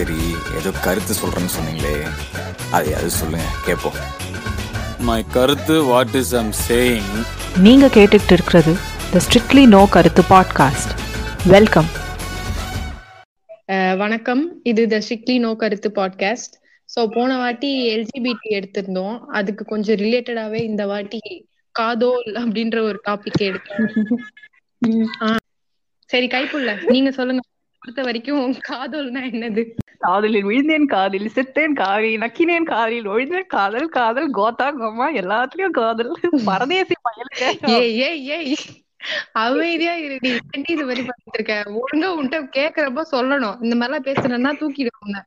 சரி ஏதோ கருத்து சொல்றேன்னு சொன்னீங்களே. அது அது சொல்லுங்க கேட்போம் மை கருத்து வாட் இஸ் ஐம் சேயிங் நீங்க கேட்டுக்கிட்டு இருக்கிறது the strictly no Karuthu podcast welcome வணக்கம். இது the strictly no Karuthu podcast so போன வாட்டி எல்ஜிபிடி எடுத்திருந்தோம். அதுக்கு கொஞ்சம் ரிலேட்டடாவே இந்த வாட்டி காதோல் அப்படின்ற ஒரு டாபிக் எடுத்தோம். சரி கைப்புள்ள. நீங்க சொல்லுங்க. பொறுத்த வரைக்கும் காதோல்னா என்னது? காதலில் விழுந்தேன் காதலில் செத்தேன் காதலில் நக்கினேன் காதலில் ஒழிந்தேன் காதல் காதல் கோத்தா கோமா எல்லாத்துலயும் காதல். பரதேசி ஏய் ஏய் ஏய். அமைதியா இருடி. இது மாதிரி பண்ணிட்டு இருக்க? ஒழுங்கா உன்கிட்ட கேக்குறப்ப சொல்லணும். இந்த மாதிரிலாம் பேசுறேன்னா தூக்கிடுவாங்க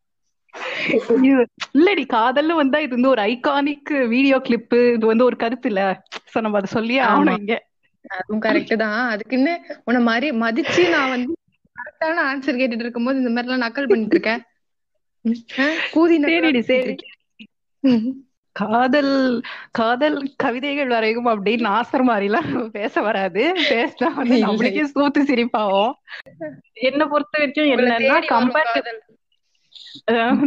இல்லடி காதல்னு வந்தா இது வந்து ஒரு ஐகானிக் வீடியோ கிளிப் இது வந்து ஒரு கருத்து இல்ல. சோ நம்ம அதை சொல்லியே ஆகணும் இங்க. அதுவும் கரெக்ட் தான். அதுக்குன்னு உன்னை மாதிரி மதிச்சு நான் வந்து கரெக்டான ஆன்சர் கேட்டுட்டு இருக்கும்போது இந்த மாதிரி எல்லாம் நக்கல் பண்ணிட்டு இருக்கேன் கூதி நக்கலா சரிடி சரி. காதல் காதல் கவிதைகள் வரைக்கும் அப்படின்னு நாசர் மாதிரி எல்லாம் பேச வராது பேசினா வந்து. நம்மளுக்கே சூத்து சிரிப்பாகும் என்ன பொறுத்த வரைக்கும் என்னன்னா கம்பேர்.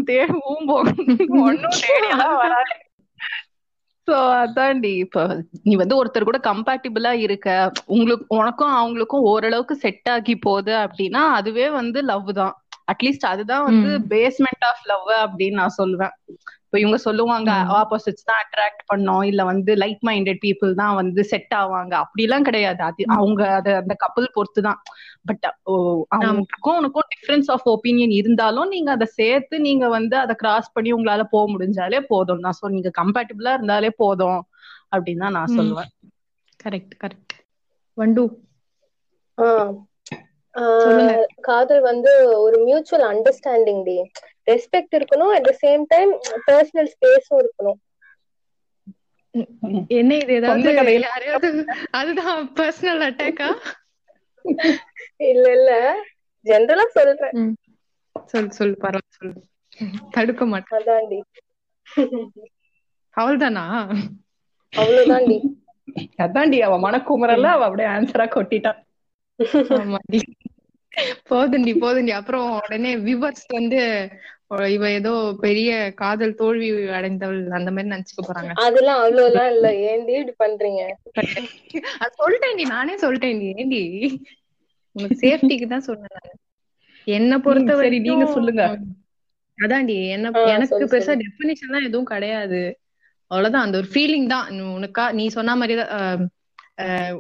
தேவும் ஒன்னும் தேடியெல்லாம் வராது சோ அதான்டி இப்ப நீ வந்து ஒருத்தர் கூட கம்பேட்டிபிளா இருக்க உங்களுக்கு உனக்கும் அவங்களுக்கும் ஓரளவுக்கு செட் ஆகி போகுது அப்படின்னா அதுவே வந்து லவ் தான் அட்லீஸ்ட் அதுதான் வந்து. பேஸ்மெண்ட் ஆஃப் லவ் அப்படின்னு நான் சொல்லுவேன். இப்ப இவங்க சொல்லுவாங்க. ஆப்போசிட்ஸ் தான் அட்ராக்ட் பண்ணோம். இல்ல வந்து லைக் மைண்டட் பீப்புள் தான் வந்து செட் ஆவாங்க. அப்படிலாம் கிடையாது. அது. அவங்க அது அந்த கப்பல் பொறுத்து தான். பட் அவங்களுக்கும் உனக்கும் டிஃபரன்ஸ் ஆஃப் ஒப்பீனியன் இருந்தாலும் நீங்க அதை சேர்த்து நீங்க வந்து அதை கிராஸ் பண்ணி உங்களால போக முடிஞ்சாலே போதும். தான் சோ நீங்க கம்பேட்டிபிளா இருந்தாலே போதும். அப்படின்னு தான் நான். சொல்லுவேன். கரெக்ட் கரெக்ட் வண்டு. காதல் வந்து ஒரு மியூச்சுவல் அண்டர்ஸ்டாண்டிங் டி. ரெஸ்பெக்ட் இருக்கணும் at the same time personal ஸ்பேஸும் இருக்கணும். என்ன இது ஏதாவது அதுதான் பர்சனல் அட்டாக்கா இல்ல இல்ல. ஜென்ரலா சொல்றேன். சொல்லு சொல்லு பரவாயில்ல சொல்லு தடுக்க மாட்டேன். அதான்டி. அவள்தானா? அவ்வளவுதான்டி. அதான்டி அவ மனக்குமரல்ல அவ அப்படியே ஆன்சரா கொட்டிட்டான் ஆமாடி போதுண்டி போதுண்டி. அப்புறம் உடனே விவர்ஸ் வந்து இவ ஏதோ பெரிய காதல் தோல்வி அடைந்தவள் அந்த மாதிரி நினைச்சுக்க போறாங்க. அதெல்லாம் அவ்வளவுலாம் இல்ல. ஏன்டி இப்படி பண்றீங்க? சொல்லிட்டேன்டி நானே சொல்லிட்டேன்டி. ஏண்டி உனக்கு சேஃப்டிக்கு தான் சொன்னேன். என்ன பொறுத்த ம், சரி, வரைக்கும் நீங்க சொல்லுங்க. அதான்டி என்ன எனக்கு பெருசா. டெபினிஷன் எல்லாம் எதுவும் கிடையாது. அவ்வளவுதான். அந்த ஒரு ஃபீலிங் தான். உனக்கா நீ சொன்ன மாதிரி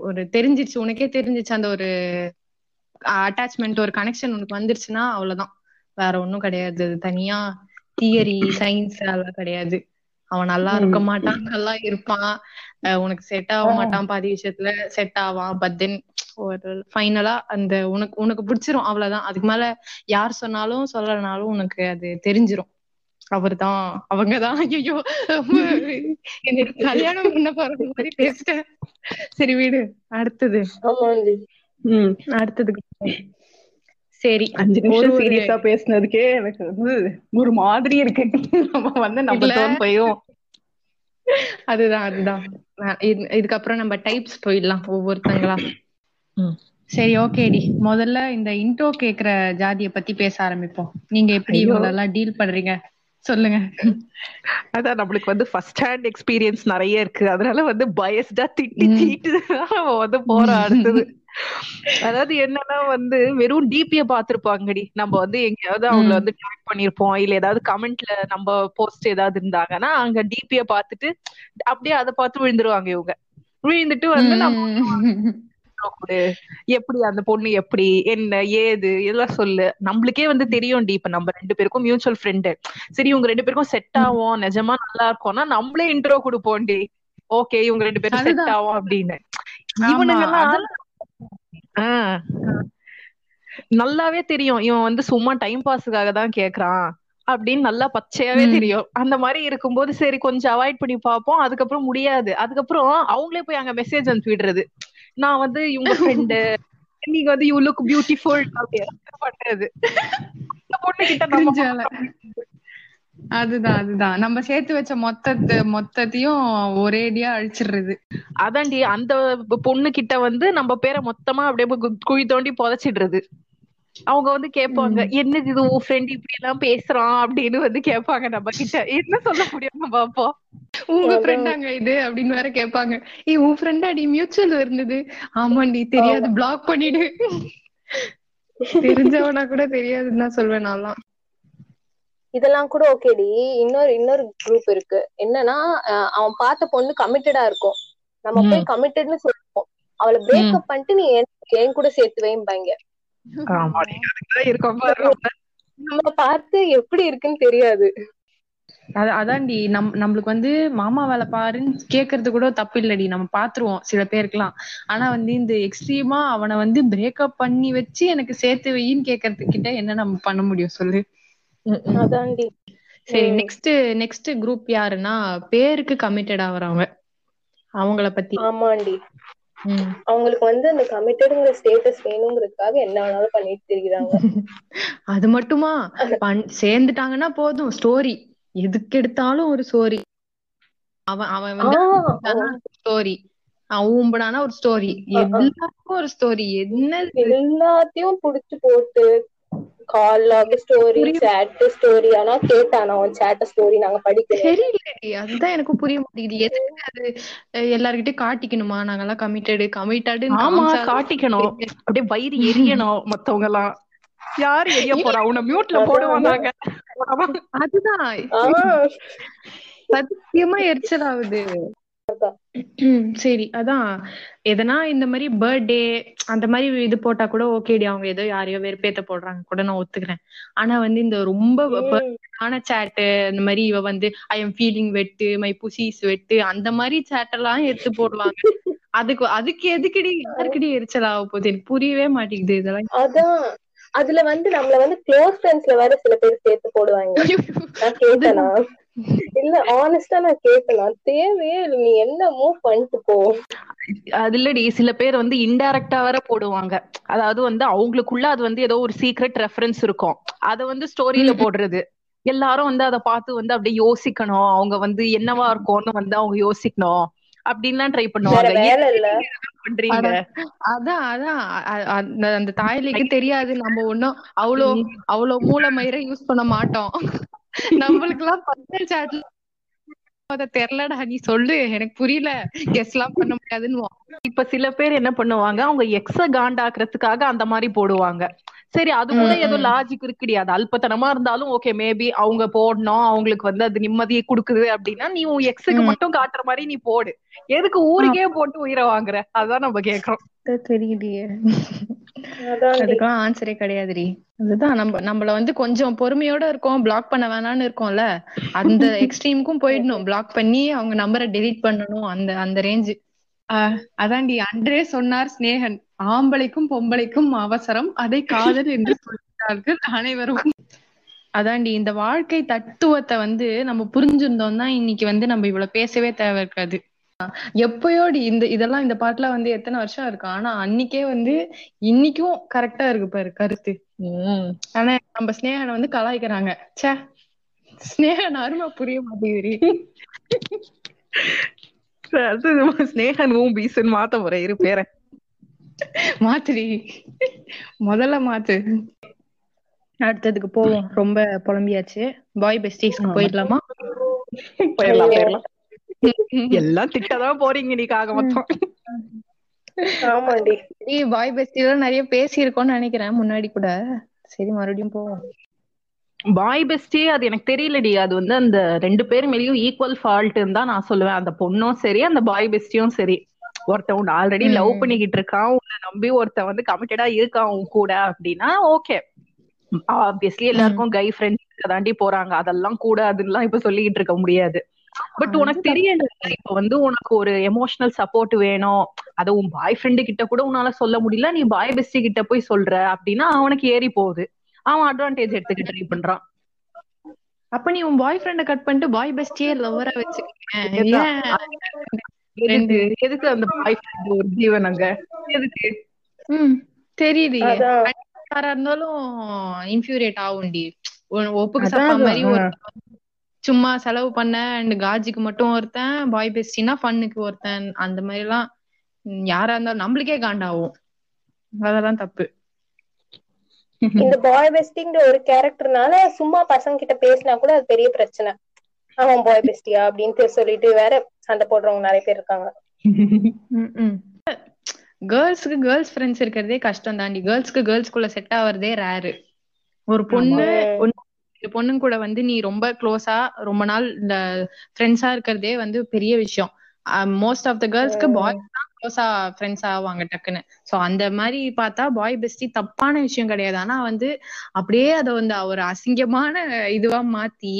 ஒரு தெரிஞ்சிருச்சு. உனக்கே தெரிஞ்சிச்சு. அந்த ஒரு அட்டாச்மெண்ட் ஒரு கனெக்ஷன் உனக்கு வந்துருச்சுன்னா அவ்வளவுதான். வேற ஒண்ணும் கிடையாது. தனியா தியரி சயின்ஸ் அதெல்லாம் கிடையாது. அவன் நல்லா இருக்க மாட்டான் நல்லா இருப்பான். உனக்கு செட் ஆக மாட்டான் பாதி விஷயத்துல. செட் ஆவான் பட் தென் ஒரு ஃபைனலா அந்த உனக்கு உனக்கு பிடிச்சிரும். அவ்வளவுதான். அதுக்கு மேல யார் சொன்னாலும் சொல்லலனாலும் உனக்கு அது தெரிஞ்சிரும். அவர்தான் அவங்கதான். ஐயோ எனக்கு கல்யாணம் பண்ண போற மாதிரி பேசிட்டேன். சரி வீடு. அடுத்தது. ஆமாண்டி ம் அடுத்தது சரி. அஞ்சு நிமிஷம் சீரியஸா பேசுனதுக்கே எனக்கு வந்து ஒரு மாதிரி இருக்கு. நம்ம வந்து நம்ம போயும் அதுதான் அதுதான். இதுக்கப்புறம் நம்ம டைப்ஸ் போயிடலாம் ஒவ்வொருத்தங்களா. சரி ஓகேடி முதல்ல இந்த இன்ட்ரோ கேக்குற ஜாதிய பத்தி பேச ஆரம்பிப்போம். நீங்க எப்படி. இவங்களெல்லாம் டீல் பண்றீங்க? சொல்லுங்க. அதான் நம்மளுக்கு வந்து ஃபர்ஸ்ட் ஹேண்ட் எக்ஸ்பீரியன்ஸ் நிறைய இருக்கு. அதனால வந்து பயஸ்டா திட்டி. தீட்டு நம்ம வந்து போற அடுத்தது. அதாவது என்னன்னா வந்து வெறும் டிபிய பாத்திருப்பாங்கடி நம்ம வந்து எங்கேயாவது அவங்கள. வந்து ட்ராக் பண்ணிருப்போம். இல்ல ஏதாவது கமெண்ட்ல நம்ம போஸ்ட் ஏதாவது இருந்தாங்கன்னா அங்க டிபிய பார்த்துட்டு அப்படியே அதை பார்த்து விழுந்துருவாங்க இவங்க. விழுந்துட்டு வந்து நம்ம எப்படி அந்த பொண்ணு எப்படி? என்ன? ஏது? இதெல்லாம் சொல்லு. நம்மளுக்கே வந்து தெரியும் டி இப்ப நம்ம ரெண்டு பேருக்கும் மியூச்சுவல் ஃப்ரெண்டு சரி இவங்க ரெண்டு பேருக்கும் செட் ஆகும் நிஜமா நல்லா இருக்கும்னா நம்மளே இன்ட்ரோ கொடுப்போம் டி ஓகே இவங்க ரெண்டு பேரும் செட். ஆகும் அப்படின்னு. ஆமா, இவனுங்கெல்லாம் அதெல்லாம் ஆ. நல்லாவே தெரியும். இவன் வந்து சும்மா டைம் பாஸுக்காக தான் கேக்குறான் அப்படின்னு நல்லா பச்சையாவே. தெரியும். அந்த மாதிரி இருக்கும்போது சரி கொஞ்சம் அவாய்ட் பண்ணி பார்ப்போம். அதுக்கப்புறம் முடியாது. அதுக்கப்புறம் அவங்களே போய் அங்க மெசேஜ் அனுப்பி விடுறது நான் வந்து இவங்க ஃப்ரெண்டு நீங்க வந்து யூ லுக் பியூட்டிஃபுல் பண்றது. பொண்ணு கிட்ட. அதுதான் அதுதான். நம்ம சேர்த்து வச்ச மொத்தத்தை மொத்தத்தையும் ஒரேடியா அழிச்சிடுறது. அதான்டி அந்த பொண்ணு கிட்ட வந்து நம்ம பேரை மொத்தமா அப்படியே போய் கு- குழி தோண்டி புதைச்சிடுறது. அவங்க வந்து கேட்பாங்க என்னது இது உன் ஃப்ரெண்ட் இப்படி எல்லாம் பேசுறான்? அப்படின்னு வந்து கேட்பாங்க நம்ம கிட்ட என்ன சொல்ல முடியும் நம்ம அப்போ? உங்க ஃப்ரெண்டாங்க இது அப்படின்னு வேற கேட்பாங்க. ஏய் உன் ஃப்ரெண்டாடி மியூச்சுவல் இருந்தது. ஆமாண்டி தெரியாது. பிளாக் பண்ணிடு. தெரிஞ்சவனா கூட தெரியாதுன்னு தான் சொல்வேன் நான்லாம். இதெல்லாம் கூட ஓகேடி இன்னொரு இன்னொரு குரூப் இருக்கு. என்னன்னா அவன் பார்த்த பொண்ணு கமிட்டடா இருக்கும். நம்ம போய் கமிட்டட்னு சொல்லுவோம். அவளை பிரேக்கப் பண்ணிட்டு நீ என் என் கூட சேர்த்து வைம்பாங்க. நம்ம பார்த்து எப்படி இருக்குன்னு தெரியாது. அது அதான்டி. நம் நம்மளுக்கு வந்து மாமா வேலை பாருன்னு கேக்குறது கூட தப்பு இல்லடி. நம்ம பாத்துருவோம் சில பேருக்குலாம் ஆனா வந்து இந்த எக்ஸ்ட்ரீமா அவனை வந்து பிரேக்கப் பண்ணி வச்சு எனக்கு சேர்த்து வையின்னு கேக்குறது கிட்ட என்ன நம்ம பண்ண முடியும் சொல்லு? அதான்டி சரி நெக்ஸ்ட் நெக்ஸ்ட் குரூப் யாருன்னா பேருக்கு கமிட்டட் ஆகுறவங்க அவங்கள பத்தி. ஆமாண்டி. அவங்களுக்கு வந்து அந்த கமிட்டடுங்கிற ஸ்டேட்டஸ் வேணுங்கிறதுக்காக என்ன வேணாலும் பண்ணிட்டு திரிகிறாங்க அது மட்டுமா? சேர்ந்துட்டாங்கன்னா போதும். ஸ்டோரி எதுக்கு எடுத்தாலும் ஒரு ஸ்டோரி அவன் அவன் வந்து ஸ்டோரி ஊம்படானா ஒரு ஸ்டோரி எல்லாருக்கும் ஒரு ஸ்டோரி என்ன எல்லாத்தையும் புடிச்சு போட்டு call log story chat story ஆனா கேட்டானா சேட்ட ஸ்டோரி நாங்க படிக்கல தெரியலடி அதுதான் எனக்கு புரிய மாட்டேங்குது. எதுக்கு அது அஹ் எல்லார்கிட்டயும் காட்டிக்கணுமா? நாங்கெல்லாம் கமிட்டடு கமிட்டடு ஆமா காட்டிக்கணும். அப்படியே வயிறு எரியணும் மத்தவங்க எல்லாம் யாரு எரிய போறா? உன்னை மியூட்ல போடுவாங்க அதுதான். சத்தியமா எரிச்சல் ஆகுது சரி அதான். எதனா இந்த மாதிரி பர்த்டே அந்த மாதிரி இது போட்டா கூட ஓகேடி அவங்க ஏதோ யாரையோ வெறுப்பேத்த போடுறாங்க கூட நான் ஒத்துக்கிறேன். ஆனா வந்து இந்த ரொம்ப ஆன சேட்டு அந்த மாதிரி இவ வந்து ஐ எம் ஃபீலிங் வெட்டு மை புசிஸ் வெட்டு அந்த மாதிரி சேட் எல்லாம் எடுத்து போடுவாங்க. அதுக்கு அதுக்கு எதுக்குடி யாருக்குடி எரிச்சல் ஆக போகுது? எனக்கு புரியவே மாட்டேங்குது இதெல்லாம். அதான். அதுல வந்து நம்மள வந்து க்ளோஸ் ஃப்ரெண்ட்ஸ்ல வேற சில பேர் சேர்த்து போடுவாங்க. இல்ல ஆனஸ்டா நான் கேட்டனா தேவையே இல்ல. நீ என்ன மூவ் பண்ணிட்டு போ. அது இல்லடி. சில பேர் வந்து இன்டைரக்டா வேற போடுவாங்க. அதாவது வந்து அவங்களுக்குள்ள அது வந்து ஏதோ ஒரு சீக்ரெட் ரெஃபரன்ஸ் இருக்கும். அத வந்து ஸ்டோரியில போடுறது. எல்லாரும் வந்து அதை பார்த்து வந்து அப்படியே யோசிக்கணும். அவங்க வந்து என்னவா இருக்கும்னு வந்து அவங்க யோசிக்கணும். அப்படின்லாம் ட்ரை பண்ணுவாங்க. பண்றீங்க? அதான் அதான் அந்த அந்த தாய்லிக்கு தெரியாது. நம்ம ஒண்ணும் அவ்வளோ அவ்வளோ மூளை மயிரை யூஸ் பண்ண மாட்டோம். நம்மளுக்கு எல்லாம் பர்சனல் சாட்ல அத தெரியலடா நீ சொல்லு. எனக்கு புரியல. கெஸ் எல்லாம் பண்ண முடியாதுன்னு இப்ப சில பேர் என்ன பண்ணுவாங்க அவங்க எக்ஸ காண்டாக்குறதுக்காக அந்த மாதிரி போடுவாங்க. சரி அது கூட ஏதோ லாஜிக் இருக்குடி. அது அல்பத்தனமா இருந்தாலும் ஓகே மேபி அவங்க போடணும். அவங்களுக்கு வந்து அது நிம்மதியை கொடுக்குது அப்படின்னா நீ உன் எக்ஸுக்கு மட்டும் காட்டுற மாதிரி நீ போடு. எதுக்கு ஊருக்கே போட்டு உயிரை வாங்குற? அதான் நம்ம கேக்குறோம். தெரியலையே அதுக்கெல்லாம் ஆன்சரே கிடையாதுடி. அதுதான் நம்ம நம்மள வந்து கொஞ்சம் பொறுமையோட இருக்கோம் பிளாக் பண்ண வேணாம்னு இருக்கோம்ல. அந்த எக்ஸ்ட்ரீமுக்கும் போயிடணும். பிளாக் பண்ணி அவங்க நம்பரை டெலீட் பண்ணணும். அந்த அந்த ரேஞ்சு அதான்டி. அன்றே சொன்னார் ஸ்நேகன் ஆம்பளைக்கும் பொம்பளைக்கும் அவசரம். அதை காதல் என்று சொல்கிறார்கள் அனைவரும். அதான்டி இந்த வாழ்க்கை தத்துவத்தை வந்து நம்ம புரிஞ்சிருந்தோம்னா இன்னைக்கு வந்து நம்ம இவ்வளவு பேசவே தேவை இருக்காது எப்பயோடி இந்த இதெல்லாம் இந்த பாட்டுல வந்து எத்தனை வருஷம் இருக்கு? ஆனா அன்னைக்கே வந்து இன்னைக்கும் கரெக்டா இருக்கு பாரு கருத்து. ஆனா நம்ம ஸ்னேகனை வந்து கலாய்க்கிறாங்க. ச்சே ஸ்னேகன் அருமை புரிய மாட்டேங்குது. அது ஸ்னேகன் ஊம்பீசன் மாத்த முறை இரு பேர. மாத்துடி. முதல்ல மாத்து. அடுத்ததுக்கு போவோம். ரொம்ப புலம்பியாச்சு. பாய் பெஸ்டிஸ்க்கு போயிடலாமா? போயிடலாம் போயிடலாம். எல்லாம் திட்டதான் போறீங்க நீக்காக மொத்தம். ஆமாண்டி. பாய் பெஸ்டில நிறைய பேசியிருக்கோம்னு நினைக்கிறேன் முன்னாடி கூட. சரி மறுபடியும் போவோம். பாய் பெஸ்டி அது எனக்கு தெரியலடி. அது வந்து அந்த ரெண்டு பேர் மேலயும் ஈக்குவல் ஃபால்ட்னு தான் நான் சொல்லுவேன். அந்த பொண்ணும் சரி அந்த பாய் பெஸ்டியும் சரி. ஒருத்தன் ஆல்ரெடி லவ் பண்ணிக்கிட்டு இருக்கான். உன்னை நம்பி ஒருத்தன் வந்து கமிட்டடா இருக்கான் உன் கூட அப்படின்னா ஓகே ஆப்வியஸ்லி எல்லாருக்கும் கை ஃப்ரெண்ட்ஸ் தாண்டி போறாங்க. அதெல்லாம் கூட அதெல்லாம் இப்ப சொல்லிக்கிட்டு இருக்க முடியாது. பட் உனக்கு தெரியல இப்ப வந்து உனக்கு ஒரு எமோஷனல் சப்போர்ட் வேணும். அத உன் பாய் ஃப்ரெண்டு கிட்ட கூட உன்னால சொல்ல முடியல நீ பாய் பெஸ்டி கிட்ட போய் சொல்ற அப்படின்னா அவனுக்கு ஏறி போகுது. அவன் அட்வான்டேஜ் எடுத்துக்க ட்ரை பண்றான். அப்ப நீ உன் பாய் ஃப்ரெண்ட கட் பண்ணிட்டு பாய் பெஸ்டியே லவ்வரா வச்சுக்க எதுக்கு எதுக்கு அந்த பாய் ஃப்ரெண்ட் ஒரு ஜீவன் அங்க? எதுக்கு? ம் தெரியுது. யாரா இருந்தாலும் இன்ஃபியூரேட் ஆகும்டி. ஒப்புக்கு சப்பா மாதிரி. ஒரு சும்மா செலவு பண்ண அண்ட் காஜிக்கு மட்டும் ஒருத்தன் பாய் பெஸ்டினா ஃபன்னுக்கு ஒருத்தன் அந்த மாதிரி எல்லாம் யாரா இருந்தாலும் நம்மளுக்கே காண்டாகும். அதெல்லாம் தப்பு. இந்த பாய் பெஸ்டிங்கிற ஒரு கேரக்டர்னால சும்மா பசங்க கிட்ட பேசினா கூட அது பெரிய பிரச்சனை. அவன் பாய் பெஸ்டியா அப்படின்னு சொல்லிட்டு வேற சண்டை போடுறவங்க நிறைய பேர் இருக்காங்க. கேர்ள்ஸ்க்கு கேர்ள்ஸ் ஃப்ரெண்ட்ஸ் இருக்கிறதே கஷ்டம் தாண்டி கேர்ள்ஸ்க்கு கேர்ள்ஸ்குள்ள செட் ஆவறதே ரேரு ஒரு பொண்ணு பொண்ணுங்க கூட வந்து நீ ரொம்ப க்ளோஸா ரொம்ப நாள் இந்த ஃப்ரெண்ட்ஸா இருக்கிறதே வந்து பெரிய விஷயம். மோஸ்ட் ஆஃப் த கேர்ள்ஸ்க்கு பாய்ஸ் தான் க்ளோஸா ஃப்ரெண்ட்ஸ் ஆவாங்க டக்குன்னு. சோ அந்த மாதிரி பார்த்தா பாய் பெஸ்டி தப்பான விஷயம் கிடையாது. ஆனா வந்து அப்படியே அத வந்து ஒரு அசிங்கமான இதுவா மாத்தி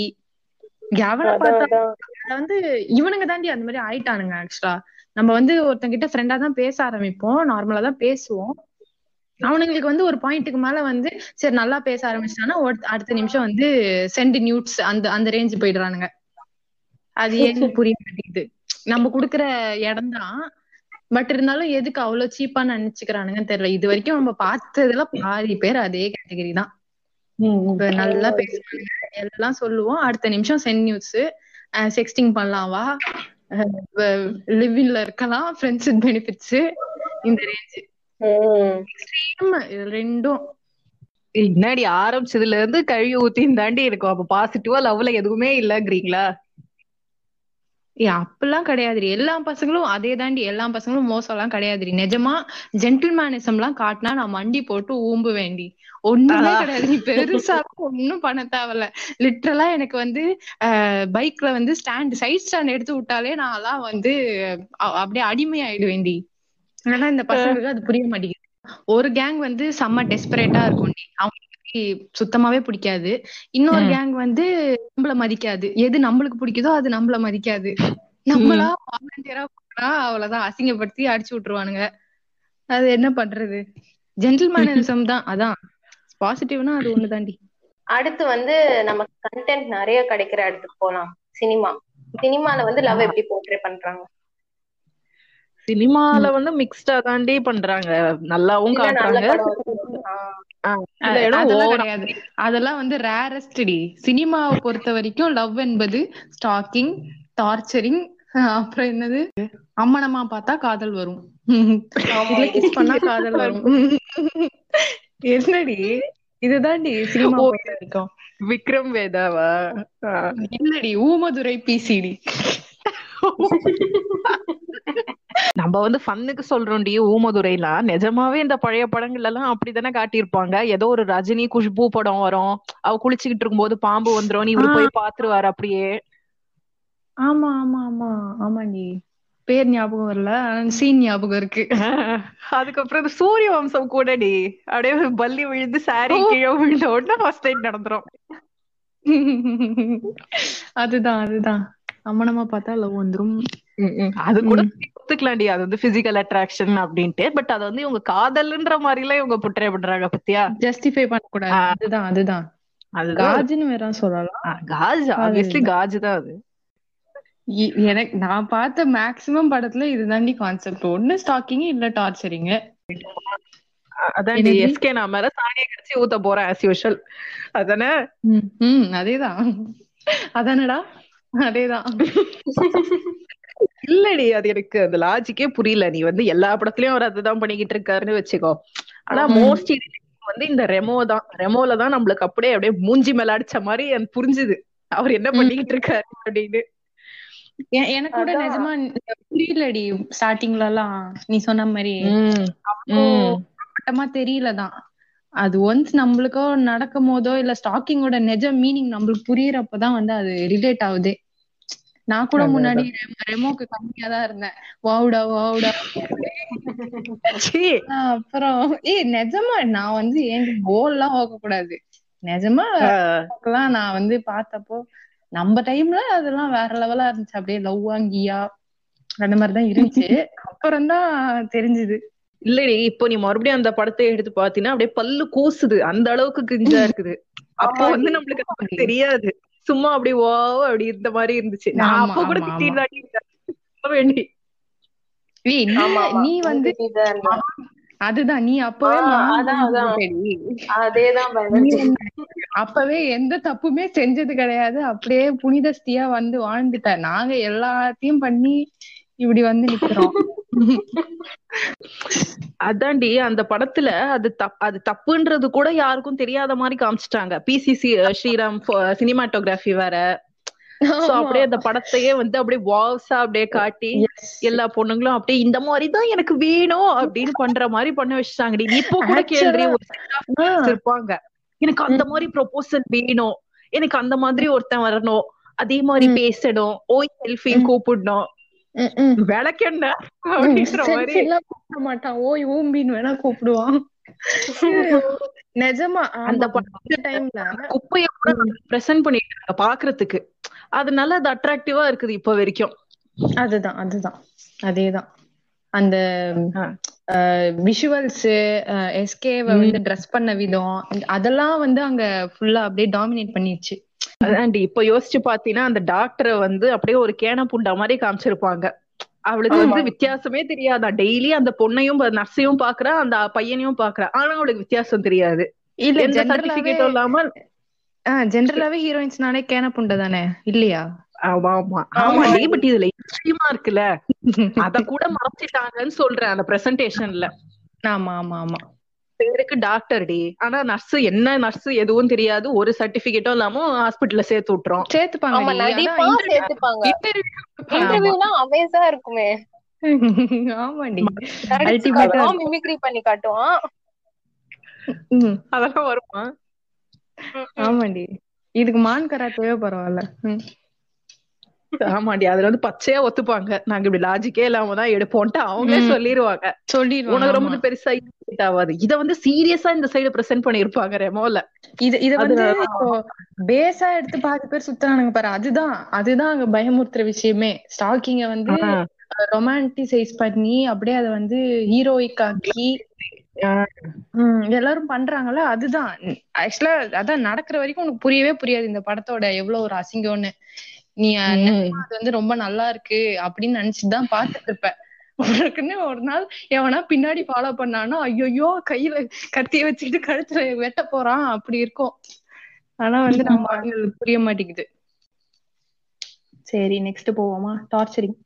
எவனை பார்த்தா வந்து இவனுங்க தாண்டி அந்த மாதிரி ஆயிட்டானுங்க ஆக்சுவலா நம்ம வந்து ஒருத்தங்கிட்ட ஃப்ரெண்டா தான் பேச ஆரம்பிப்போம். நார்மலா தான் பேசுவோம். அவனுங்களுக்கு வந்து ஒரு பாயிண்ட்டுக்கு மேல வந்து சரி நல்லா பேச ஆரம்பிச்சிட்டானா அடுத்த நிமிஷம் வந்து சென்ட் நியூட்ஸ் அந்த அந்த ரேஞ்ச் போயிடுறானுங்க. அது ஏன்னு புரிய மாட்டேங்குது. நம்ம குடுக்குற இடம் தான். பட் இருந்தாலும் எதுக்கு அவ்வளவு சீப்பா நினைச்சுக்கிறானுங்கன்னு தெரியல. இது வரைக்கும் நம்ம பார்த்ததுல பாதி பேர் அதே கேட்டகரி தான். இப்ப நல்லா பேசுவானுங்க எல்லாம் சொல்லுவோம். அடுத்த நிமிஷம் சென்ட் நியூஸ் செக்ஸ்டிங் பண்ணலாம் வா. லிவிங்ல இருக்கலாம். ஃப்ரெண்ட்ஸ் பெனிஃபிட்ஸ் இந்த ரேஞ்ச் ரெண்டும். என்னடி ஆரம்பிச்சதுல இருந்து கழுவி ஊத்தின்னு தாண்டி இருக்கும். அப்ப பாசிட்டிவா லவ்ல எதுவுமே இல்லங்கிறீங்களா? ஏ அப்பெல்லாம் கிடையாதுரி எல்லா பசங்களும் அதே தாண்டி எல்லா பசங்களும் மோசம் எல்லாம் கிடையாதுரி நிஜமா ஜென்டில்மேனிசம் எல்லாம் காட்டினா நான் மண்டி போட்டு ஊம்பு வேண்டி ஒண்ணுமே கிடையாது. நீ பெருசா ஒன்னும் பண்ண தேவையில்ல. லிட்ரலா எனக்கு வந்து பைக்ல வந்து ஸ்டாண்ட் சைட் ஸ்டாண்ட் எடுத்து விட்டாலே நான் எல்லாம் வந்து அப்படியே அடிமை ஆயிடுவேண்டி ஆனா இந்த பசங்களுக்கு அது புரிய மாட்டேங்குது. ஒரு கேங் வந்து செம்ம டெஸ்பரேட்டா இருக்கும்டி அவங்களுக்கு சுத்தமாவே பிடிக்காது. இன்னொரு கேங் வந்து நம்மள மதிக்காது. எது நம்மளுக்கு பிடிக்குதோ அது நம்மள மதிக்காது. நம்மளா வாலண்டியரா போனா அவ்வளவுதான். அசிங்கப்படுத்தி அடிச்சு விட்டுருவானுங்க. அது என்ன பண்றது? ஜென்டில்மேனிசம் தான். அதான். பாசிட்டிவ்னா அது ஒண்ணு தாண்டி. அடுத்து வந்து நமக்கு கண்டென்ட் நிறைய கிடைக்கிற இடத்துக்கு போலாம். சினிமா. சினிமால வந்து லவ் எப்படி போர்ட்ரே பண்றாங்க? சினிமால வந்து மிக்ஸ்டா தாண்டி பண்றாங்க. நல்லாவும் காட்டுறாங்க. அதெல்லாம் கிடையாது. அதெல்லாம் வந்து ரேரஸ்ட் டி. சினிமாவை பொறுத்த வரைக்கும் லவ் என்பது ஸ்டாக்கிங் டார்ச்சரிங் அப்புறம் என்னது? அம்மனமா பார்த்தா காதல் வரும். கிஸ் பண்ணா காதல் வரும். என்னடி? இதுதான்டி சினிமா வரைக்கும் விக்ரம் வேதாவா? இல்லடி ஊமதுரை பிசிடி நம்ம வந்து ஃபன்னுக்கு சொல்றோம்டி ஊமதுரைலாம் நிஜமாவே இந்த பழைய படங்கள்ல எல்லாம் அப்படித்தானே காட்டியிருப்பாங்க. ஏதோ ஒரு ரஜினி குஷ்பு படம் வரும். அவ குளிச்சுக்கிட்டு இருக்கும்போது பாம்பு வந்துரும். இவரு போய் பாத்துருவாரு அப்படியே. ஆமா ஆமா ஆமா. ஆமாண்டி. பேர் ஞாபகம் வரல. சீன் ஞாபகம் இருக்கு. அதுக்கப்புறம் சூரிய வம்சம் கூடடி. அப்படியே பல்லி விழுந்து சாரி கீழே விழுந்த உடனே ஃபர்ஸ்ட் டைம் நடந்துரும். அதுதான் அதுதான். அம்மனமா பார்த்தா லவ் வந்துரும். அது கூட ஒத்துக்கலாம்டி. அது வந்து பிசிக்கல் அட்ராக்ஷன் அப்படின்ட்டு. பட் அது வந்து இவங்க காதல்ன்ற மாதிரி எல்லாம் இவங்க புட்ரே பண்றாங்க பத்தியா? ஜஸ்டிஃபை பண்ண கூடாது அதுதான் அதுதான். அது காஜ்னு வேற சொல்லலாம். காஜ் ஆப்வியஸ்லி காஜ் தான் அது. எனக்கு நான் பார்த்த மேக்ஸிமம் படத்துல இதுதாண்டி கான்செப்ட் ஒண்ணு ஸ்டாக்கிங் இல்ல டார்ச்சரிங் அதான் எஸ்கே நான் மேல சாணியை கடிச்சு ஊத்த போறேன் ஆஸ் யூஷுவல் அதானே? அதேதான். அதானடா? அதேதான். இல்லடி அது எனக்கு அந்த லாஜிக்கே புரியல. நீ வந்து எல்லா படத்துலயும் அவர் அதுதான் பண்ணிக்கிட்டு இருக்காருன்னு வச்சுக்கோ. ஆனா மோஸ்ட் வந்து இந்த ரெமோ தான். ரெமோல தான் நம்மளுக்கு அப்படியே அப்படியே மூஞ்சி மேல அடிச்ச மாதிரி எனக்கு புரிஞ்சுது. அவர் என்ன பண்ணிக்கிட்டு இருக்காரு அப்படின்னு. எனக்கு கூட நிஜமா புரியலடி ஸ்டார்டிங்ல எல்லாம் நீ சொன்ன மாதிரி. மட்டமா தெரியலதான் அது ஒன்ஸ் நம்மளுக்கோ நடக்கும் போதோ இல்ல ஸ்டாக்கிங்கோட நெஜ மீனிங் நம்மளுக்கு புரியறப்பதான் வந்து அது ரிலேட் ஆகுதே. நான் கூட முன்னாடி ரெமோக்கு கம்மியா தான் இருந்தேன். வாவுடா வாவுடா. அப்புறம் ஏய் நிஜமா நான் வந்து எங்க கோல் எல்லாம் கூடாது நிஜமா நான் வந்து பார்த்தப்போ நம்ம டைம்ல அதெல்லாம் வேற லெவலா இருந்துச்சு. அப்படியே லவ் வாங்கியா அந்த மாதிரிதான் இருந்துச்சு. அப்புறம் தான் தெரிஞ்சுது. இல்லடி இப்போ நீ மறுபடியும் அந்த படத்தை எடுத்து பாத்தீங்கன்னா அப்படியே பல்லு கூசுது. அந்த அளவுக்கு கிஞ்சா இருக்குது. அப்போ வந்து நம்மளுக்கு தெரியாது. சும்மா அப்படி ஓ அப்படி இந்த மாதிரி இருந்துச்சு. நான் அப்ப கூட திட்டிட்டு வேண்டி. நீ வந்து அதுதான் நீ அப்பவே அதேதான் அப்பவே எந்த தப்புமே செஞ்சது கிடையாது. அப்படியே புனிதஸ்தியா வந்து வாழ்ந்துட்ட. நாங்க எல்லாத்தையும் பண்ணி இப்படி வந்து நிக்கிறோம். அதான்டி அந்த படத்துல அது தப் அது தப்புன்றது கூட யாருக்கும் தெரியாத மாதிரி காமிச்சிட்டாங்க. பிசிசி ஸ்ரீராம் சினிமாட்டோகிராஃபி வேற. சோ அப்படியே அந்த படத்தையே வந்து அப்படியே வாவ்ஸா அப்படியே காட்டி எல்லா பொண்ணுங்களும் அப்படியே இந்த மாதிரி தான் எனக்கு வேணும் அப்படின்னு பண்ற மாதிரி பண்ண வச்சுட்டாங்கடி. இப்போ கூட கேள்வி இருப்பாங்க. எனக்கு அந்த மாதிரி ப்ரொபோசல் வேணும். எனக்கு அந்த மாதிரி ஒருத்தன் வரணும். அதே மாதிரி பேசணும். ஓய் செல்ஃபின்னு கூப்பிடணும். விளக்கெண்ண அப்படின்ற மாதிரி. செல்ஃபி எல்லாம் கூப்பிட மாட்டான். ஓய் ஊம்பின்னு வேணா கூப்பிடுவான். நிஜமா அந்த டைம்ல குப்பைய கூட பிரசன்ட் பண்ணிட்டாங்க பாக்குறதுக்கு. அதனால அது அட்ராக்டிவா இருக்குது இப்ப வரைக்கும். அதுதான் அதுதான். அதேதான். அந்த. விஷுவல்ஸ் எஸ்கேவ வந்து ட்ரெஸ் பண்ண விதம் அதெல்லாம் வந்து அங்க ஃபுல்லா அப்படியே டாமினேட் பண்ணிடுச்சு அதான்டி இப்ப யோசிச்சு பாத்தீங்கன்னா அந்த டாக்டரை வந்து அப்படியே ஒரு கேன புண்டா மாதிரி காமிச்சிருப்பாங்க. அவளுக்கு வந்து வித்தியாசமே தெரியாதா? டெய்லி அந்த பொண்ணையும் நர்ஸையும் பாக்குறா அந்த பையனையும் பாக்குறா. ஆனா அவளுக்கு வித்தியாசம் தெரியாது. இல்ல சர்டிபிகேட்டும் இல்லாம ஜென்ரலாவே ஹீரோயின்ஸ்னாலே கேன புண்டை தானே? இல்லையா? ஆமா ஆமா. ஆமாடி பட் இதுல இருக்குல்ல அத கூட மறைச்சிட்டாங்கன்னு சொல்றேன் அந்த பிரசன்டேஷன்ல ஆமா ஆமா ஆமா. பேருக்கு டாக்டர் டி. ஆனா நர்ஸ் என்ன நர்ஸ் எதுவும் தெரியாது. ஒரு சர்டிபிகேட்டும் இல்லாம ஹாஸ்பிட்டல்ல சேர்த்து விட்டுறோம். சேர்த்துப்பாங்க. அமேஸா இருக்குமே. ஆமாண்டி. நடிச்சு Ultimate ஆ காட்டுவான் மிமிக்ரி பண்ணி காட்டுவான். அதெல்லாம் வருமா? ஆமாண்டி. இதுக்கு மான் கராத்தேவே பரவாயில்ல. ஆமாண்டி அதுல வந்து பச்சையா ஒத்துப்பாங்க. நாங்க இப்படி லாஜிக்கே இல்லாம தான் எடுப்போம்ட்டு அவங்களே சொல்லிடுவாங்க உனக்கு ரொம்ப. பெருசா ஆகாது இத வந்து சீரியஸா இந்த சைடு பிரசன்ட் பண்ணிருப்பாங்க ரெமோல. இது இத வந்து பேஸா எடுத்து பாதி பேர் சுத்துறானுங்க பாரு அதுதான். அதுதான் அங்க பயமுறுத்துற விஷயமே. ஸ்டாக்கிங்க வந்து ரொமான்டிசைஸ் பண்ணி அப்படியே அத வந்து ஹீரோயிக் ஆக்கி எல்லாரும் பண்றாங்கல்ல அதுதான். ஆக்சுவலா அதான் நடக்கிற வரைக்கும் உனக்கு புரியவே புரியாது இந்த படத்தோட எவ்வளவு ஒரு அசிங்கம்னு. நீ அது வந்து ரொம்ப நல்லா இருக்கு அப்படின்னு நினைச்சிட்டு தான் பாத்துட்டு இருப்ப உனக்குன்னு ஒரு நாள் எவனா பின்னாடி ஃபாலோ பண்ணானா ஐயோ கையில கத்திய வச்சுக்கிட்டு கழுத்துல வெட்ட போறான். அப்படி இருக்கும். ஆனா வந்து நம்ம புரிய மாட்டேங்குது. சரி நெக்ஸ்ட் போவோமா? டார்ச்சரிங்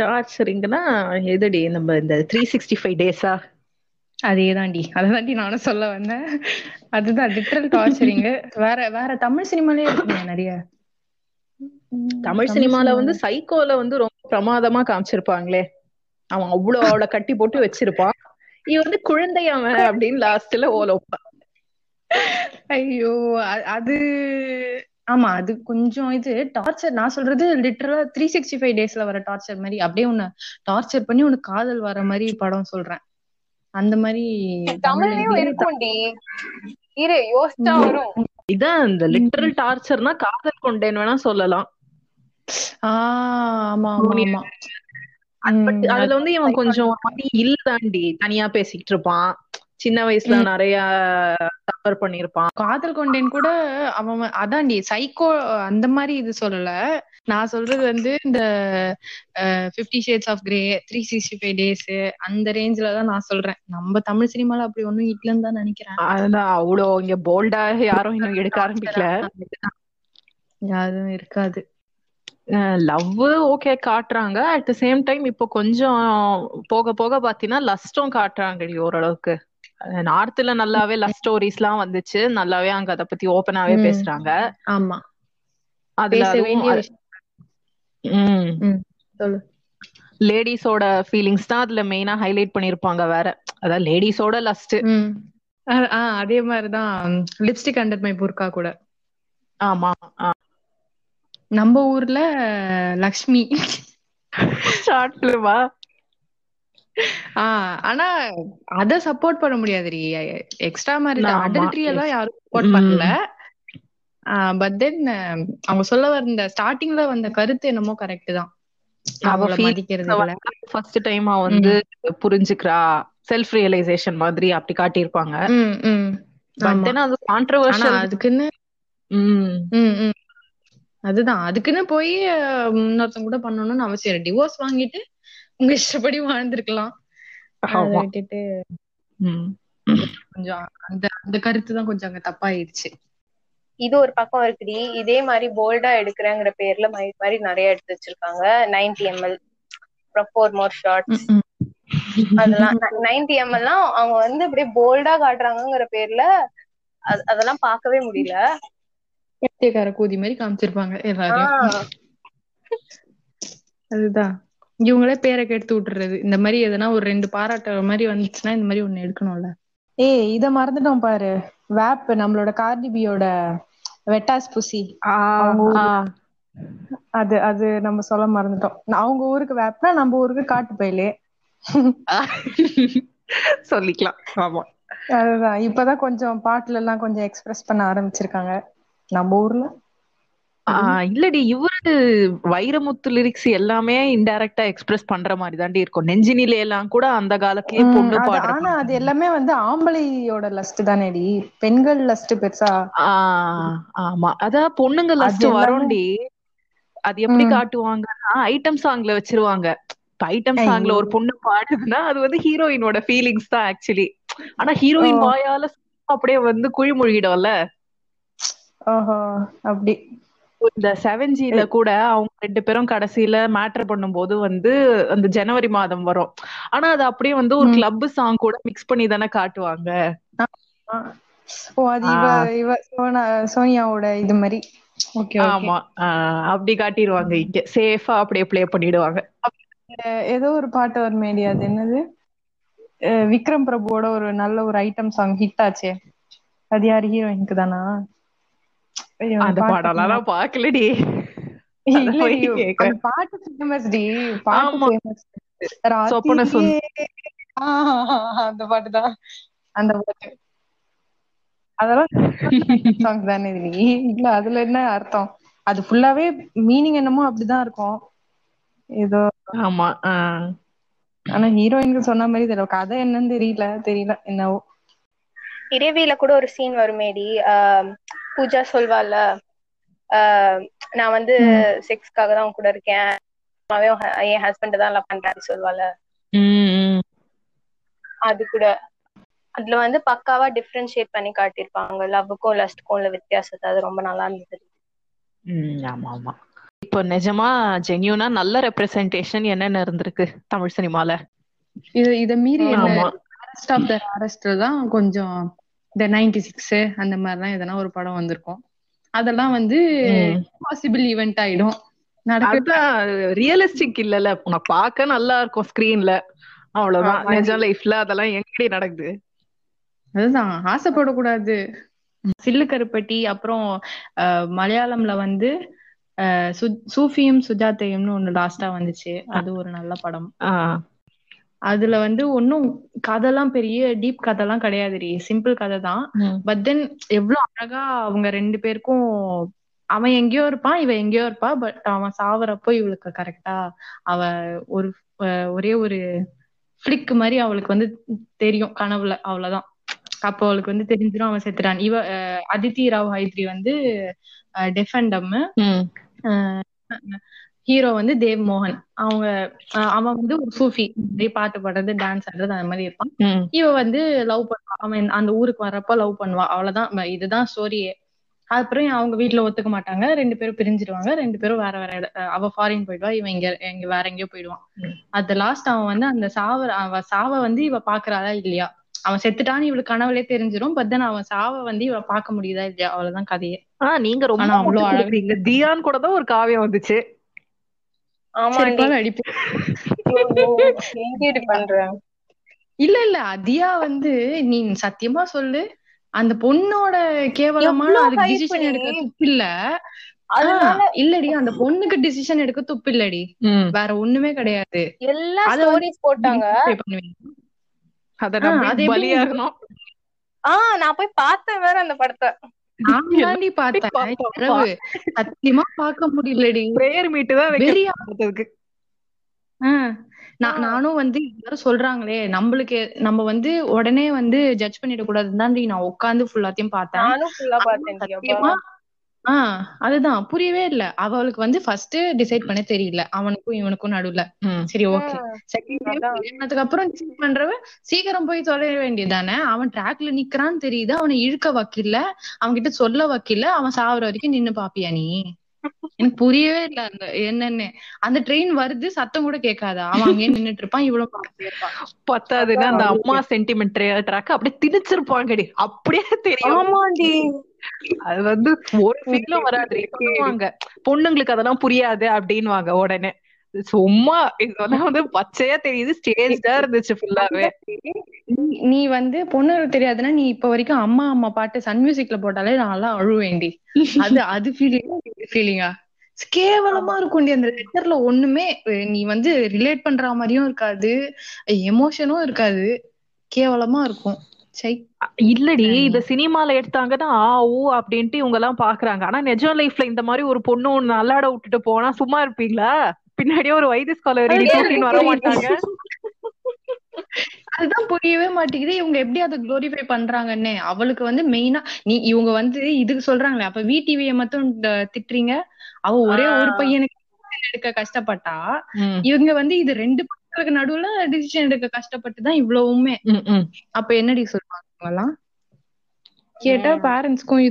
டார்ச்சரிங்னா எதுடி? நம்ம இந்த த்ரீ சிக்ஸ்டி ஃபைவ் டேஸா அதேதான்டி அததாண்டி நானும் சொல்ல வந்தேன். அதுதான் லிட்டரல் டார்ச்சரிங் வேற வேற தமிழ் சினிமாலே இருக்குங்க நிறைய. தமிழ் சினிமால வந்து சைக்கோல வந்து ரொம்ப பிரமாதமா காமிச்சிருப்பாங்களே. அவன் அவ்வளவு அவளை கட்டி போட்டு வச்சிருப்பான். இவ வந்து குழந்தை அவன் அப்படின்னு லாஸ்ட்ல ஓலோப்பான் ஐயோ அது ஆமா அது கொஞ்சம் இது டார்ச்சர் நான் சொல்றது லிட்டரலா த்ரீ சிக்ஸ்டி ஃபைவ் டேஸ்ல வர டார்ச்சர் மாதிரி. அப்படியே உன்னை டார்ச்சர் பண்ணி உனக்கு காதல் வர மாதிரி படம் சொல்றேன். அந்த மாதிரி தமிழ்லயும் இருக்கும்டி. இரு யோசிச்சா வரும். இதான் இந்த லிட்டரல் டார்ச்சர்னா காதல் கொண்டேன் வேணா சொல்லலாம். அதுல வந்து இவன் கொஞ்சம் இல்லதாண்டி தனியா பேசிக்கிட்டு இருப்பான். சின்ன வயசுல நிறைய சஃபர் பண்ணிருப்பான் காதல் கொண்டேன் கூட அவன் அதான்டி சைக்கோ அந்த மாதிரி இது சொல்லல. நான் சொல்றது வந்து இந்த fifty shades of grey three sixty five days அந்த ரேஞ்சில தான் நான் சொல்றேன். நம்ம தமிழ் சினிமால அப்படி ஒண்ணும் இல்லைன்னு தான் நினைக்கிறேன். அதுதான் அவ்வளோ இங்க போல்டா யாரும் இன்னும் எடுக்க ஆரம்பிக்கல. யாரும் இருக்காது. லவ் ஓகே காட்டுறாங்க. அட் த சேம் டைம் இப்போ கொஞ்சம் போக போக பாத்தீங்கன்னா லஸ்டும் காட்டுறாங்கடி ஓரளவுக்கு. நார்த்ல நல்லாவே லவ் ஸ்டோரிஸ் எல்லாம் வந்துச்சு. நல்லாவே அங்க அத பத்தி ஓப்பனாவே ம். பேசுறாங்க. ஆமா. அதுல லேடிஸோட ஃபீலிங்ஸ் தான் அதுல மெயினா ஹைலைட் பண்ணிருப்பாங்க வேற. அதான் லேடிஸோட லஸ்ட் அதே மாதிரிதான். லிப்ஸ்டிக் அண்டர் மை புர்கா கூட. ஆமா நம்ம ஊர்ல லக்ஷ்மி. ஷார்ட் ஆனா அத சப்போர்ட் பண்ண முடியாதுடி. எக்ஸ்ட்ரா ஆமா. அடல்ட்ரி எல்லாம் யாரும் சப்போர்ட். பண்ணல. பட் தென் அவங்க சொல்ல வந்த ஸ்டார்டிங்ல வந்த கருத்து என்னமோ கரெக்ட் தான். அவ மதிக்கிறது ஃபர்ஸ்ட் டைம் வந்து புரிஞ்சுக்கிறா. செல்ஃப் ரியலைசேஷன் மாதிரி அப்படி காட்டியிருப்பாங்க. ம், ம். பட். தென் அது கான்ட்ரவர்ஷியல் அதுக்குன்னு ம். ம், ம். அதுதான். அதுக்குன்னு போய் இன்னொருத்தங்க கூட பண்ணணும்னு அவசியம் இல்லை. டிவோர்ஸ் வாங்கிட்டு உங்க இஷ்டப்படி வாழ்ந்திருக்கலாம். விட்டுட்டு கொஞ்சம் அந்த அந்த கருத்து தான் கொஞ்சம் அங்க தப்பாயிருச்சு இது ஒரு பக்கம் இருக்குடி. இதே மாதிரி போல்டா எடுக்கிறேங்கிற பேர்ல மாதிரி நிறைய எடுத்து வச்சிருக்காங்க. 90 எம்எல் ஃபோர் மோர் ஷார்ட்ஸ் அதெல்லாம் நைன்டி எம் எல்லாம் அவங்க வந்து அப்படியே போல்டா காட்டுறாங்கங்கிற பேர்ல அது- அதெல்லாம் பார்க்கவே முடியல. பைத்தியக்கார கூதி மாதிரி காமிச்சிருப்பாங்க எல்லாரையும். ஆஹ் அதுதான். இவங்களே பேரை கெடுத்து விட்டுறது. இந்த மாதிரி எதனா ஒரு ரெண்டு பாராட்டுற மாதிரி வந்துச்சுன்னா இந்த மாதிரி ஒண்ணு எடுக்கணும்ல. ஏய் இத மறந்துட்டோம் பாரு. வேப் நம்மளோட கார்டிபியோட வெட்டாஸ் புசி. அது அது நம்ம சொல்ல மறந்துட்டோம். அவங்க ஊருக்கு வேப்னா நம்ம ஊருக்கு காட்டு பயிலே. சொல்லிக்கலாம். ஆமா. அதுதான். இப்பதான் கொஞ்சம் பாட்டுல எல்லாம் கொஞ்சம் எக்ஸ்பிரஸ் பண்ண ஆரம்பிச்சிருக்காங்க. நம்ம ஊர்ல? இல்லடி இவரு வைரமுத்து லிரிக்ஸ் எல்லாமே இன்டைரக்டா எக்ஸ்பிரஸ் பண்ற மாதிரி தாண்டி இருக்கும். நெஞ்சினிலே எல்லாம் கூட அந்த காலத்திலேயே பொண்ணு பாடுற ஆனா அது எல்லாமே வந்து ஆம்பளையோட லஸ்ட் தானேடி. பெண்கள் லஸ்ட் பெருசா? ஆமா. அதான் பொண்ணுங்க லஸ்ட் வரும்டி. அது எப்படி. காட்டுவாங்கன்னா ஐட்டம் சாங்ல வச்சிருவாங்க. ஐட்டம் சாங்ல. ஒரு பொண்ணு பாடுதுன்னா அது வந்து ஹீரோயினோட ஃபீலிங்ஸ் தான் ஆக்சுவலி ஆனா ஹீரோயின். வாயால அப்படியே வந்து குழி முழுகிடும்ல. அப்படி. இந்த செவன் ஜில கூட அவங்க ரெண்டு பேரும் கடைசியில மேட்டர் பண்ணும்போது வந்து அந்த ஜனவரி மாதம் வரும். ஆனா அது அப்படியே வந்து ஒரு. கிளப் சாங் கூட மிக்ஸ் பண்ணி தானே காட்டுவாங்க. ஓ அது இவ இவ சோனா சோனியாவோட இது மாதிரி. ஓகே ஆமா. அப்படி காட்டிடுவாங்க இங்க. சேஃபா அப்படியே ப்ளே பண்ணிடுவாங்க. ஏதோ ஒரு பாட்டு வருமேடி அது என்னது? விக்ரம் பிரபுவோட ஒரு நல்ல ஒரு ஐட்டம் சாங் ஹிட் ஆச்சே. அது யாரு ஹீரோயினுக்கு தானா? அந்த பாடலாம் நான் பாக்கலடி. அந்த பாட்டு ஃபேமஸ் டி. பாட்டு ஆமா. ஃபேமஸ் சொப்பன சுந்~ அந்த பாட்டு தான் அந்த பாட்டு. அதெல்லாம் சாங் தானே நீ இல்ல அதுல என்ன அர்த்தம்? அது ஃபுல்லாவே மீனிங் என்னமோ அப்படிதான் இருக்கும். ஏதோ. ஆமா ஆனா ஹீரோயினுக்கு சொன்ன மாதிரி தெரியல கதை என்னன்னு தெரியல தெரியல. என்னவோ. இரவியில கூட ஒரு சீன் வருமேடி ஆஹ் பூஜா சொல்வால ஆஹ் நான் வந்து செக்ஸ்க்காக தான் உன் கூட இருக்கேன். என் ஹஸ்பண்ட் தான் லவ் பண்றான்னு சொல்வால அது கூட. அதுல வந்து பக்காவா டிஃபரன்ஷியேட் பண்ணி காட்டியிருப்பாங்க. லவ்வுக்கும் லஸ்ட்க்கும் உள்ள வித்தியாசத்தை. அது ரொம்ப நல்லா இருந்தது. உம் ஆமா ஆமா. இப்போ நிஜமா ஜென்யூனா நல்ல ரெப்ரசன்டேஷன் என்னென்ன இருந்திருக்கு தமிழ் சினிமால? இது இத மீறி தான் கொஞ்சம் இந்த நைன்டி சிக்ஸ் அந்த மாதிரிலாம் எதனா ஒரு படம் வந்திருக்கும். அதெல்லாம் வந்து பாசிபிள் ஈவெண்ட் ஆயிடும். ரியலிஸ்டிக் இல்லல உனக்கு பார்க்க நல்லா இருக்கும் ஸ்கிரீன்ல அவ்வளவுதான். நிஜ லைஃப்ல அதெல்லாம் எங்கடி நடக்குது? அதுதான். ஆசைப்படக்கூடாது. சில்லு கருப்பட்டி அப்புறம் மலையாளம்ல வந்து சூஃபியும் சுஜாதையும்னு ஒண்ணு லாஸ்டா வந்துச்சு. அது ஒரு நல்ல படம். அதுல வந்து ஒன்னும் கதைலாம் பெரிய டீப் கதைலாம் கிடையாதுடி. சிம்பிள் கதை தான். பட் தென் எவ்வளவு அழகா அவங்க ரெண்டு பேருக்கும் அவன் எங்கேயோ இருப்பான் இவ எங்கேயோ இருப்பா பட் அவன் சாவறப்போ இவளுக்கு கரெக்டா அவ ஒரு ஒரே ஒரு ஃபிளிக் மாதிரி அவளுக்கு வந்து தெரியும் கனவுல. அவ்வளவுதான். அப்போ அவளுக்கு வந்து தெரிஞ்சிடும் அவன் செத்துட்டான். இவ அதித்தி ராவ் ஹைத்ரி வந்து டெஃபண்டம் ஹீரோ வந்து தேவ் மோகன். அவங்க அவன் வந்து ஒரு சூஃபி பாட்டு பாடுறது டான்ஸ் ஆடுறது அந்த மாதிரி இருப்பான். இவ வந்து லவ் பண்ணுவா அவன் அந்த ஊருக்கு வர்றப்ப லவ் பண்ணுவா. அவ்வளவுதான். இதுதான் ஸ்டோரியே அப்புறம் அவங்க வீட்ல ஒத்துக்க மாட்டாங்க. ரெண்டு பேரும் பிரிஞ்சிடுவாங்க ரெண்டு பேரும் வேற வேற அவ ஃபாரின் போயிடுவா. இவன் இங்க எங்க வேற எங்கேயோ போயிடுவான். அது லாஸ்ட் அவன் வந்து அந்த சாவ அவ சாவ வந்து இவ பாக்குறாளா இல்லையா? அவன் செத்துட்டான்னு இவளுக்கு கனவுலே தெரிஞ்சிரும். பட் தென் அவன் சாவ வந்து இவ பார்க்க முடியுதா இல்லையா? அவ்வளவுதான் கதையே. ஆஹ் நீங்க ரொம்ப அவ்வளவு அழகா- தியான் கூட தான் ஒரு காவியம் வந்துச்சு ஆமாண்டி செருப்பால அடிப்பு எங்கேடி பண்றேன். இல்ல இல்ல அதியா வந்து நீ சத்தியமா சொல்லு. அந்த பொண்ணோட கேவலமான அதுக்கு டிசிஷன்? எடுக்க துப்பு இல்ல அதனால இல்லடி அந்த பொண்ணுக்கு டிசிஷன் எடுக்க துப்பு இல்லடி வேற ஒண்ணுமே கிடையாது. எல்லா ஸ்டோரிஸ் போட்டாங்க. அத ஆஹ் நான் போய் பார்த்தேன் வேற அந்த படத்தை. நான் தாண்டி பார்த்தேன். இரவு சத்தியமா பார்க்க முடியலடி. பிரேயர் மீட் தான் பார்த்ததுக்கு நானும் வந்து எல்லாரும் சொல்றாங்களே நம்மளுக்கு நம்ம வந்து உடனே வந்து ஜட்ஜ் பண்ணிட கூடாதுன்னு நான் உட்கார்ந்து ஃபுல்லாத்தையும் பார்த்தேன். ஆ அதுதான். புரியவே இல்ல. அவளுக்கு வந்து ஃபர்ஸ்ட் டிசைட் பண்ண தெரியல. அவனுக்கும் இவனுக்கும் நடுவுல. உம் சரி ஓகே செகண்ட். கல்யாணத்துக்கு அப்புறம் டிசைட் பண்றவ சீக்கிரம் போய் தொலைய வேண்டியதானே அவன் ட்ராக்ல நிக்கிறான்னு தெரியுது. அவனை இழுக்க வக்கில்ல. அவன் கிட்ட சொல்ல வக்கில்ல. அவன் சாவர வரைக்கும் நின்னு பாப்பியா நீ? எனக்கு புரியவே இல்ல அந்த என்னன்னு. அந்த ட்ரெயின் வருது சத்தம் கூட கேட்காதா? அவன் அங்கேயே நின்னுட்டு இருப்பான் இவ்வளவு பார்த்துட்டே இருப்பான். பத்தாதுன்னா அந்த அம்மா சென்டிமெண்ட் ட்ராக் அப்படியே திணிச்சிருப்பாங்கடி. அப்படியே தெரியும். ஆமாண்டி. அது வந்து ஒரு ஃபீலும் வராது. சொல்லுவாங்க பொண்ணுங்களுக்கு அதெல்லாம் புரியாது அப்படின்னுவாங்க உடனே. சும்மா இதெல்லாம் வந்து பச்சையா தெரியுது. ஸ்டேஜ்டா இருந்துச்சு ஃபுல்லாவே நீ- வந்து பொண்ணுங்களுக்கு தெரியாதுன்னா நீ இப்ப வரைக்கும் அம்மா அம்மா பாட்டு சன் மியூசிக்ல போட்டாலே நான் எல்லாம் அழுவேண்டி. அது அது ஃபீலிங்கா ஃபீலிங்கா கேவலமா இருக்கும்டி அந்த லெட்டர்ல ஒண்ணுமே. நீ வந்து ரிலேட் பண்ற மாதிரியும் இருக்காது. எமோஷனும் இருக்காது. கேவலமா இருக்கும். இல்லடி இத சினிமால எடுத்தாங்கன்னா ஆ ஊ அப்படின்ட்டு இவங்க எல்லாம் பாக்குறாங்க. ஆனா நிஜ லைஃப்ல இந்த மாதிரி ஒரு பொண்ணு ஒண்ணு நல்லாட விட்டுட்டு போனா சும்மா இருப்பீங்களா? பின்னாடியே ஒரு வைத்திய ஸ்காலர் வர மாட்டாங்க. அதுதான் புரியவே மாட்டேங்குது. இவங்க எப்படி அதை குளோரிஃபை பண்றாங்கன்னு. அவளுக்கு வந்து மெயினா நீ இவங்க வந்து இதுக்கு சொல்றாங்களே அப்ப விடிவிய மட்டும் த- திட்டுறீங்க? அவ ஒரே ஒரு பையனுக்கு எடுக்க கஷ்டப்பட்டா இவங்க வந்து இது ரெண்டு பசங்களுக்கு நடுவுல டிசிஷன் எடுக்க கஷ்டப்பட்டு தான் இவ்வளவுமே. அப்ப என்னடி சொல்லுவாங்க கேட்டா பேரண்ட்ஸ்க்கும்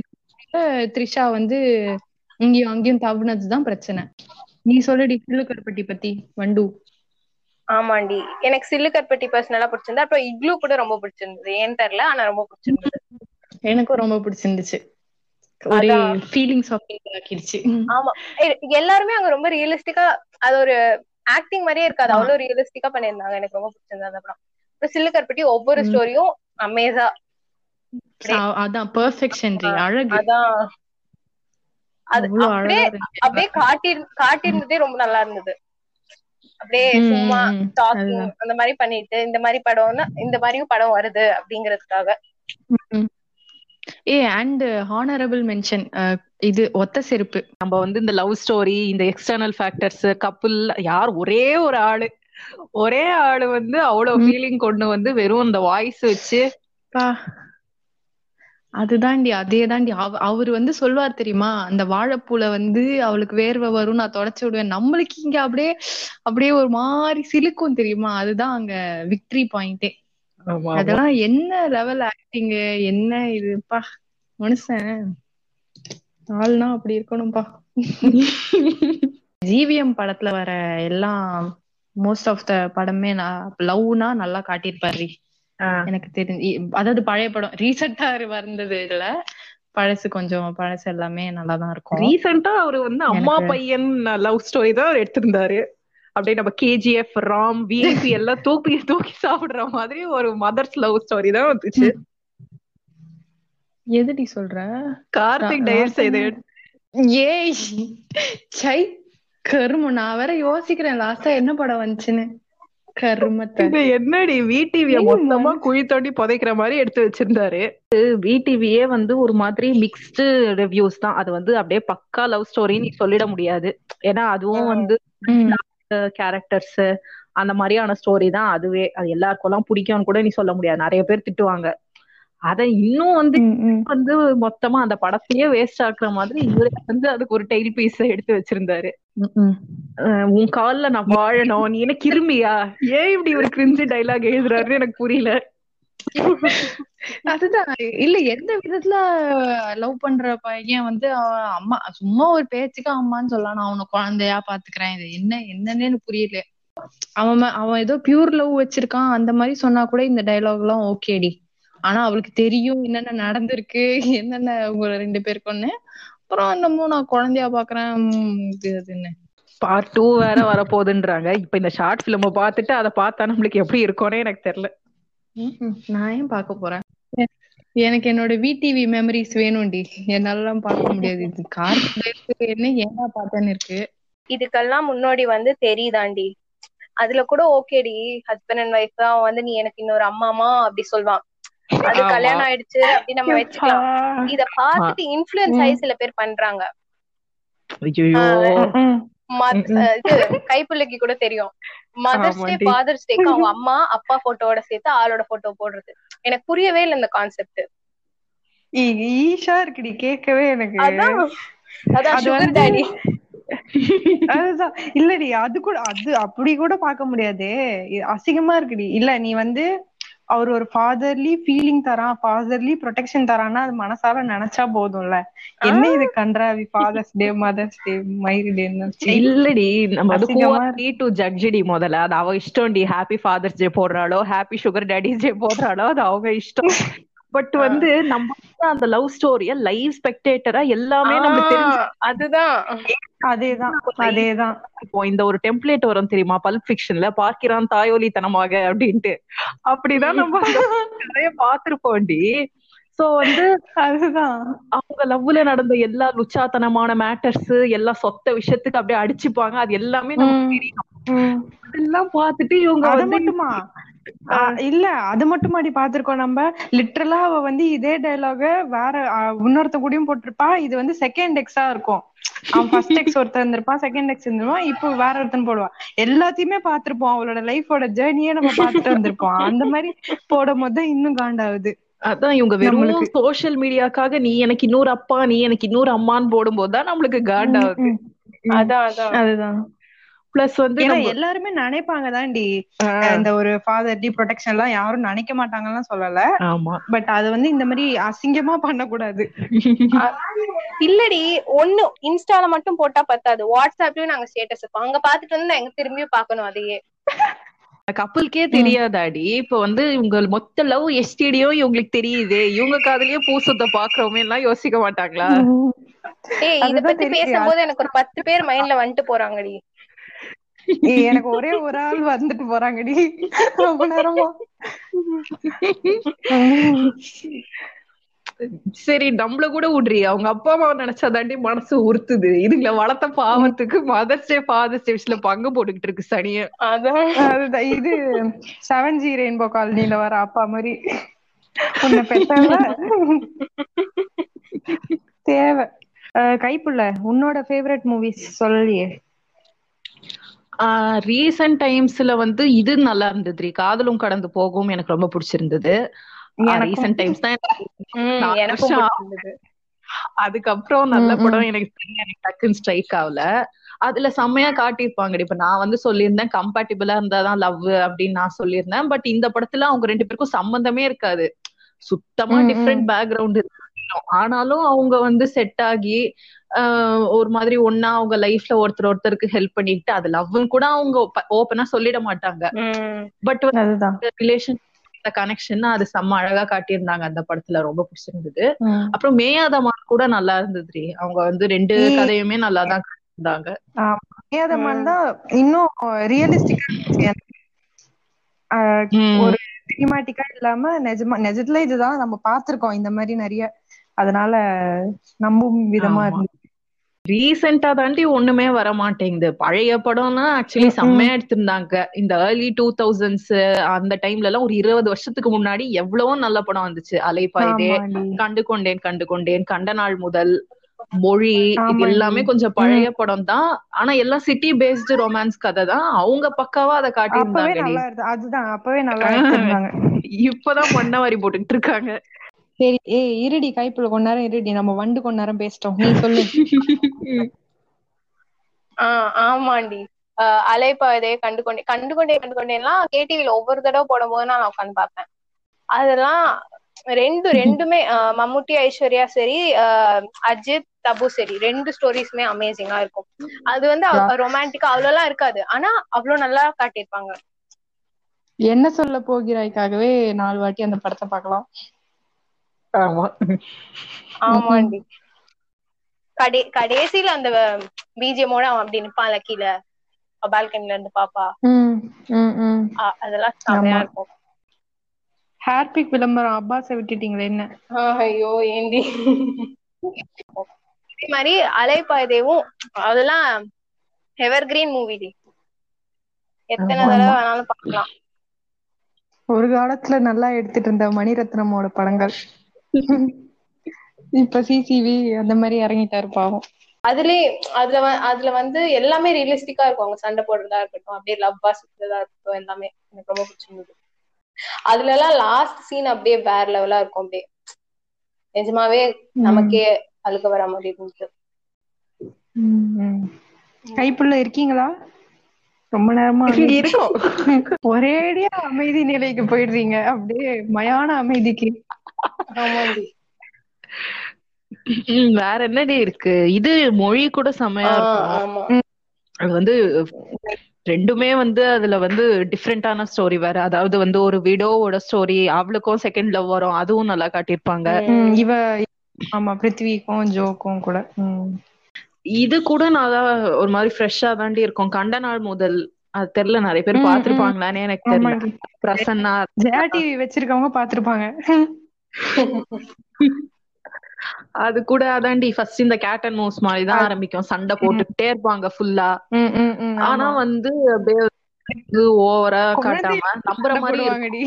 த்ரிஷா வந்து இங்கேயும் அங்கேயும் தவுனதுதான் பிரச்சனை. நீ சொல்லுடி சில்லுக்கருப்பட்டி பத்தி வண்டு. ஆமாண்டி. எனக்கு சில்லு கற்பட்டி பர்சனலா பிடிச்சிருந்தது. அப்புறம் இக்லூ கூட ரொம்ப பிடிச்சிருந்தது. ஏன்னு தெரியல ஆனா ரொம்ப பிடிச்சிருந்தது. எனக்கும் ரொம்ப பிடிச்சிருந்துச்சு. ஃபீலிங்ஸ் ஆமா. எல்லாருமே அங்க ரொம்ப ரியலிஸ்டிக்கா அது ஒரு ஆக்டிங் மாதிரியே இருக்காது. அவ்வளவு ரியலிஸ்டிக்கா பண்ணியிருந்தாங்க. எனக்கு ரொம்ப பிடிச்சிருந்தது அந்த படம். அப்புறம் சில்லு கற்பட்டி ஒவ்வொரு ஸ்டோரியும் அமேசா அதான் பெர்ஃபெக்ஷன் அழகு. அதான். அது அப்படியே. அப்படியே காட்டி காட்டியிருந்ததே ரொம்ப நல்லா இருந்தது. அப்படியே சும்மா டாக்கிங். அந்த மாதிரி பண்ணிட்டு இந்த மாதிரி படம்னா இந்த மாதிரியும் படம் வருது அப்படிங்கறதுக்காக. ஏ அண்ட் ஹானரபிள் மென்ஷன் இது ஒத்த செருப்பு. நம்ம வந்து இந்த லவ் ஸ்டோரி இந்த எக்ஸ்டர்னல் ஃபேக்டர்ஸ் கப்புள் யார் ஒரே ஒரு ஆளு. ஒரே ஆளு வந்து அவ்வளவு ஃபீலிங் கொண்டு வந்து வெறும் அந்த வாய்ஸ் வச்சு. பா அதுதாண்டி அதேதாண்டி. அவ அவர் வந்து சொல்வார் தெரியுமா? அந்த வாழைப்பூல வந்து அவளுக்கு வேர்வை வரும் நான் தொடச்சு விடுவேன். நம்மளுக்கு இங்க அப்படியே அப்படியே ஒரு மாதிரி சிலுக்கும் தெரியுமா? அதுதான் அங்க விக்டரி பாயிண்டே அதெல்லாம் என்ன லெவல் ஆக்டிங் என்ன இதுப்பா மனுஷன். ஆள்னா அப்படி இருக்கணும்பா. ஜிவிஎம் படத்துல வர எல்லாம் மோஸ்ட் ஆஃப் த படமே நான் லவ்னா நல்லா காட்டியிருப்பாரு எனக்கு தெரிஞ்சு அதாவது பழைய படம் ரீசெண்டா வந்தது இல்ல. பழசு கொஞ்சம் பழசு எல்லாமே நல்லா தான் இருக்கும். ரீசெண்டா அவரு வந்து அம்மா பையன் லவ் ஸ்டோரி தான் அவர் எடுத்திருந்தாரு. அப்படியே நம்ம கேஜிஎஃப் ராம் விஐபி எல்லாம் தூக்கி தூக்கி சாப்பிடுற மாதிரி ஒரு மதர்ஸ் லவ் ஸ்டோரி தான் வந்துச்சு. எதுடி சொல்ற? கார்த்திக் நான் டயர்ஸ் இது ஏய் சை கரும நான் வேற யோசிக்கிறேன். லாஸ்டா என்ன படம் வந்துச்சுன்னு. கருமத்தை. இது என்னடி விடிவிய மொத்தமா குழி தோண்டி புதைக்கிற மாதிரி எடுத்து வச்சிருந்தாரு. விடிவியே வந்து ஒரு மாதிரி மிக்ஸ்டு ரிவ்யூஸ் தான். அது வந்து அப்படியே பக்கா லவ் ஸ்டோரி நீ சொல்லிட முடியாது. ஏன்னா அதுவும் வந்து. கேரக்டர்ஸ் அந்த மாதிரியான ஸ்டோரி தான் அதுவே. அது எல்லாருக்கும் எல்லாம் பிடிக்கும்னு கூட நீ சொல்ல முடியாது. நிறைய பேர் திட்டுவாங்க. அத இன்னும் வந்து. வந்து மொத்தமா அந்த படத்தையே வேஸ்ட் ஆக்குற மாதிரி இவரே வந்து அதுக்கு ஒரு டெய்ல் பீஸ் எடுத்து வச்சிருந்தாரு. உன் கால்ல நான் வாழணும். நீ என்ன கிருமியா? ஏன் இப்படி ஒரு கிரிஞ்சு டைலாக் எழுதுறாருன்னு எனக்கு புரியல. அதுதான். இல்ல எந்த விதத்துல லவ் பண்ற பையன் வந்து அம்மா சும்மா ஒரு பேச்சுக்கு அம்மான்னு சொல்லலாம் நான் அவனை குழந்தையா பாத்துக்கிறேன். இது என்ன என்னன்னு எனக்கு புரியல. அவன் அவன் ஏதோ பியூர் லவ் வச்சிருக்கான். அந்த மாதிரி சொன்னா கூட இந்த டயலாக் எல்லாம் ஓகேடி ஆனா அவளுக்கு தெரியும் என்னென்ன நடந்திருக்கு என்னென்ன உங்க ரெண்டு பேருக்குன்னு. அப்புறம் என்னமோ நான் குழந்தையா பாக்குறேன் இது அதுன்னு. பார்ட் டூ வேற வரப்போகுதுன்றாங்க. இப்ப இந்த ஷார்ட் பிலிம் பார்த்துட்டு அதை பார்த்தா நம்மளுக்கு எப்படி இருக்கும்னே எனக்கு தெரியல. நான் ஏன் பார்க்க போறேன்? எனக்கு என்னோட விடிவி மெமரிஸ் வேணும்டி. என்னாலலாம் பார்க்க முடியாது. இது கார்த்திக் என்ன ஏன்டா பார்த்தேன்னு இருக்கு. இதுக்கெல்லாம் முன்னாடி வந்து தெரியுதாண்டி? அதுல கூட ஓகேடி ஹஸ்பண்ட் அண்ட் ஒய்ஃப் தான் வந்து நீ எனக்கு இன்னொரு அம்மாமா அப்படி சொல்வான். அது. கல்யாணம் ஆயிடுச்சு அப்படி நம்ம வச்சுக்கலாம். இத பார்த்துட்டு இன்ஃபுளுன்ஸ் ஆகி சில பேர் பண்றாங்க. கைப்பிள்ளைக்கு கூட தெரியும். Mother's day. ஃபாதர்ஸ் டேக்கு அவங்க அம்மா அப்பா போட்டோவோட சேர்த்து ஆளோட போட்டோ போடுறது. எனக்கு புரியவே இல்லை இந்த கான்செப்ட் ஈஷா இருக்குடி கேட்கவே எனக்கு. அதான். அதான் அது சுகர் வந்து- டாடி அதுதான். இல்லடி அது கூட அது அப்படி கூட பார்க்க முடியாது. அசிங்கமா இருக்குடி. இல்ல நீ வந்து அவர் ஒரு ஃபாதர்லி ஃபீலிங் தரான் ஃபாதர்லி ப்ரொடெக்ஷன் தரான்னா அது மனசால நினைச்சா போதும்ல. என்ன இது கன்றாவி ஃபாதர்ஸ் டே மதர்ஸ் டே மைரி டேன்னு இல்லடி நம்ம அசிங்கமா டு ஜட்ஜ் டி முதல்ல? அது அவ இஷ்டம் டி ஹாப்பி ஃபாதர்ஸ் டே போடுறாளோ ஹாப்பி சுகர் டேடிஸ் டே போடுறாளோ அது அவங்க இஷ்டம். பட் வந்து நம்ம அந்த லவ் ஸ்டோரிய லைவ் ஸ்பெக்டேட்டரா எல்லாமே நம்மளுக்கு தெரிஞ்சு அதுதான். அதேதான். அதேதான். இப்போ இந்த ஒரு டெம்ப்ளேட் வரும் தெரியுமா? பல்ப் ஃபிக்ஷன்ல பார்க்கிறான் தாயோலித்தனமாக அப்படின்ட்டு. அப்படிதான் நம்ம நிறைய பாத்திருப்போம்டி சோ வந்து அதுதான். அவங்க லவ்ல நடந்த எல்லா லுச்சாத்தனமான மேட்டர்ஸ் எல்லா சொத்த விஷயத்துக்கு அப்படியே அடிச்சுப்பாங்க. அது எல்லாமே நமக்கு தெரியும். அதெல்லாம் பார்த்துட்டு இவங்க அது மட்டுமா? இல்ல அது மட்டுமாடி பாத்திருக்கோம் நம்ம. லிட்டரலா அவ வந்து இதே டயலாக வேற இன்னொருத்த கூடயும் போட்டிருப்பா. இது வந்து செகண்ட் எக்ஸா இருக்கும். அவன் ஃபர்ஸ்ட் எக்ஸ் ஒருத்தன் இருந்திருப்பான் செகண்ட் எக்ஸ் இருந்திருப்பான். இப்போ வேற ஒருத்தன் போடுவான். எல்லாத்தையுமே பாத்திருப்போம் அவளோட லைஃபோட ஜேர்னியே நம்ம பார்த்துட்டு வந்திருப்போம். அந்த மாதிரி போடும் போது இன்னும் காண்டாகுது. அதான் இவங்க வெறும். சோஷியல் மீடியாக்காக நீ எனக்கு இன்னொரு அப்பா நீ எனக்கு இன்னொரு அம்மான்னு போடும்போது தான் நம்மளுக்கு ம், ம். அதான் அதான். அதுதான். பிளஸ் வந்து எல்லாருமே நினைப்பாங்க தான்டி இந்த ஒரு ஃபாதர் டி ப்ரொடெக்ஷன் எல்லாம் யாரும் நினைக்க மாட்டாங்கன்னு சொல்லல. ஆமா. பட் அது வந்து இந்த மாதிரி அசிங்கமா பண்ணக்கூடாது. இல்லடி ஒண்ணு இன்ஸ்டால மட்டும் போட்டா பத்தாது. வாட்ஸ்அப்லயும் நாங்க ஸ்டேட்டஸ் வைப்போம் அங்க பாத்துட்டு வந்து எங்க திரும்பியும் பாக்கணும் அதையே. கப்பலுக்கே தெரியாதாடி? இப்ப வந்து இவங்க மொத்த லவ் எஸ்டிடியும் இவங்களுக்கு தெரியுது. இவங்க காதலயே பூசத்தை பாக்குறவங்க எல்லாம் யோசிக்க மாட்டாங்களா? ஏய் இத பத்தி. பேசும்போது எனக்கு ஒரு பத்து பேர் மைண்ட்ல வந்துட்டு போறாங்கடி. எனக்கு ஒரே ஒரு ஆள் வந்துட்டு போறாங்கடி. ரொம்ப நேரமா. சரி நம்மள கூட விடுறி அவங்க அப்பா அம்மா நினைச்சாதாண்டி மனசு உறுத்துது. இதுங்கள வளர்த்த பாவத்துக்கு மதர்ஸ் டே ஃபாதர்ஸ் டேஸ்ல பங்கு போட்டுக்கிட்டு இருக்கு சனிய. அதான். இது செவன் ஜி ரெயின்போ காலனில வர அப்பா மாதிரி. உன்னை பெத்தவ தேவை. கைப்புள்ள உன்னோட ஃபேவரட் மூவிஸ் சொல்லியே ரீசெண்ட் டைம்ஸ்ல வந்து இது நல்லா இருந்தது காதலும் கடந்து போகும் எனக்கு ரொம்ப பிடிச்சிருந்தது. ரீசெண்ட் டைம்ஸ் தான். அதுக்கப்புறம் நல்ல. படம் எனக்கு எனக்கு டக்குன்னு ஸ்ட்ரைக் ஆகல. அதுல செம்மையா காட்டியிருப்பாங்க இப்ப நான் வந்து சொல்லியிருந்தேன் கம்பேட்டிபிளா இருந்தாதான் லவ் அப்படின்னு நான் சொல்லியிருந்தேன். பட் இந்த படத்துல அவங்க ரெண்டு பேருக்கும் சம்பந்தமே இருக்காது. சுத்தமா. டிஃப்ரெண்ட் பேக்ரவுண்ட் ஆனாலும் அவங்க வந்து செட் ஆகி ஒரு மாதிரி ஒன்னா அவங்க லைஃப்ல ஒருத்தர் ஒருத்தருக்கு ஹெல்ப் பண்ணிட்டு அது லவ்னு கூட அவங்க ஓப்பனா சொல்லிட மாட்டாங்க. பட் அதுதான். ரிலேஷன் கனெக்ஷன் அது செம்ம அழகா காட்டியிருந்தாங்க அந்த படத்துல. ரொம்ப பிடிச்சிருந்தது. அப்புறம் மேயாதமா கூட நல்லா இருந்தது அவங்க வந்து ரெண்டு. கதையுமே நல்லா தான் இருந்தாங்க மேயாதமான் தான் இன்னும் ரியலிஸ்டிக்கா ஒரு சினிமாட்டிக்கா இல்லாம நிஜமா நிஜத்துல இதுதான் நம்ம பார்த்திருக்கோம். இந்த மாதிரி நிறைய. அதனால நம்பும் விதமா ஆமா. ரீசெண்டா தாண்டி ஒண்ணுமே வர மாட்டேங்குது பழைய படம்னா ஆக்சுவலி செம்மையா எடுத்திருந்தாங்க. இந்த ஏர்லி டூ தௌசண்ட்ஸ் அந்த டைம்ல எல்லாம் ஒரு இருபது வருஷத்துக்கு முன்னாடி எவ்வளவோ நல்ல படம் வந்துச்சு. அலைப்பாயுதே. கண்டு கொண்டேன் கண்டு கொண்டேன் கண்ட நாள் முதல் மொழி இது. எல்லாமே கொஞ்சம் பழைய படம் தான். ஆனா எல்லாம் சிட்டி பேஸ்டு ரொமான்ஸ் கதை தான். அவங்க பக்காவா அதை காட்டியிருந்தாங்க அதுதான் அப்பவே நல்லா இப்பதான் மண்ண வாரி போட்டுக்கிட்டு இருக்காங்க. சரி ஏய் இருடி கைப்புல கொஞ்ச நேரம் இருடி நம்ம வண்டு கொஞ்ச நேரம் பேசிட்டோம். நீ சொல்லு. ஆமாண்டி. ஆஹ் அலைப்பாயுதே கண்டு கொண்டே கண்டு கொண்டே கண்டு கொண்டேன்லாம் கேடிவில ஒவ்வொரு தடவை போடும்போது நான் உட்காந்து பார்ப்பேன். அதெல்லாம் ரெண்டு ரெண்டுமே மம்முட்டி ஐஸ்வர்யா சரி அஜித் தபு சரி ரெண்டு ஸ்டோரிஸுமே அமேசிங்கா இருக்கும். அது வந்து ரொமான்டிக்கா அவ்வளோலாம் இருக்காது. ஆனா அவ்வளவு நல்லா காட்டியிருப்பாங்க. என்ன சொல்ல போகிறாய்க்காகவே நாலு வாட்டி அந்த படத்தை பார்க்கலாம். ஆமா. ஆமாண்டி. கடை கடைசியில அந்த பிஜிஎமோட அவன் அப்படி நிப்பான்ல கீழே. பால்கனில இருந்து பாப்பா. அதெல்லாம் செமையா. இருக்கும். ஹேர்பிக் விளம்பரம் அப்பாஸை விட்டுட்டீங்களே என்ன? ஆஹ் ஐயோ ஏண்டி. இதே மாதிரி அலைப்பாய்தேவும் அதெல்லாம் எவர் கிரீன் மூவிடி எத்தனை. தடவை வேணாலும் பார்க்கலாம். ஒரு காலத்துல நல்லா எடுத்துட்டு இருந்த மணிரத்னமோட படங்கள். இப்ப சிசிவி அந்த மாதிரி இறங்கிட்டாரு பாவம். அதுலயே அதுல அதுல வந்து எல்லாமே ரியலிஸ்டிக்கா இருக்கும் அவங்க சண்டை போடுறதா இருக்கட்டும் அப்படியே லவ்வா சுத்துறதா இருக்கட்டும் எல்லாமே எனக்கு ரொம்ப பிடிச்சிருந்தது. அதுல எல்லாம் லாஸ்ட் சீன் அப்படியே வேற லெவலா இருக்கும் அப்படியே. நிஜமாவே நமக்கே அழுக வர மாதிரி இருந்துச்சு. கைப்புள்ள இருக்கீங்களா? ரொம்ப நேரமா. இருக்கோம். ஒரேடியா அமைதி நிலைக்கு போயிடுறீங்க. அப்படியே மயான அமைதிக்கு. வேற என்னடி இருக்கு? இது மொழி கூட செமையா இருக்கும் ஆமா. அது வந்து ரெண்டுமே வந்து அதுல வந்து டிஃப்ரெண்டான ஸ்டோரி வேற. அதாவது வந்து ஒரு விடோவோட ஸ்டோரி அவளுக்கும் செகண்ட் லவ் வரும். அதுவும் நல்லா காட்டியிருப்பாங்க. இவ ஆமா பிருத்விக்கும் ஜோக்கும் கூட. இது கூட நல்லா ஒரு மாதிரி ஃப்ரெஷ்ஷா தாண்டி இருக்கும். கண்ட நாள் முதல் அது தெரியல நிறைய பேர். பாத்திருப்பாங்களான்னு எனக்கு தெரியல. பிரசன்னா ஜெயா டிவி வச்சிருக்கவங்க பாத்திருப்பாங்க அது கூட அதாண்டி ஃபர்ஸ்ட் இந்த கேட் அண்ட் மவுஸ் மாதிரி தான் ஆரம்பிக்கும். சண்டை போட்டுக்கிட்டே இருப்பாங்க ஃபுல்லா ஆனா. வந்து அப்படியே ஓவரா காட்டாம நம்புற மாதிரி.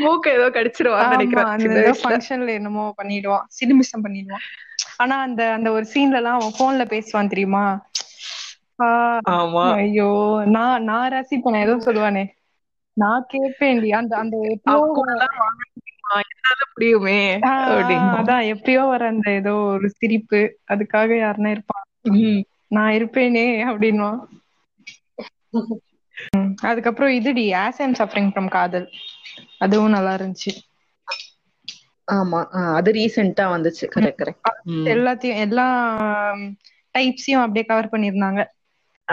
மூக்க ஏதோ கடிச்சிருவான்னு நினைக்கிறேன் ஃபங்க்ஷன்ல என்னமோ பண்ணிடுவான். சிடுமிஷம் பண்ணிடுவான். ஆனா அந்த அந்த ஒரு சீன்ல எல்லாம் அவன் போன்ல பேசுவான் தெரியுமா? ஐயோ நான் நான் ரசிப்பேன் ஏதோ சொல்லுவானே. நான் கேட்பேன்டி அந்த அந்த முடியுமா? அதான் எப்பயோ வர அந்த ஏதோ ஒரு சிரிப்பு. அதுக்காக யாருன்னா இருப்பான். நான் இருப்பேனே அப்படின்னுவான். ம், அதுக்கப்புறம் இதுடி as I'm suffering from Kadhal. அதுவும் நல்லா இருந்துச்சு. ஆமா அது ரீசெண்டா வந்துச்சு. Correct correct. எல்லாத்தையும் எல்லா டைப்ஸையும் அப்படியே கவர் பண்ணியிருந்தாங்க.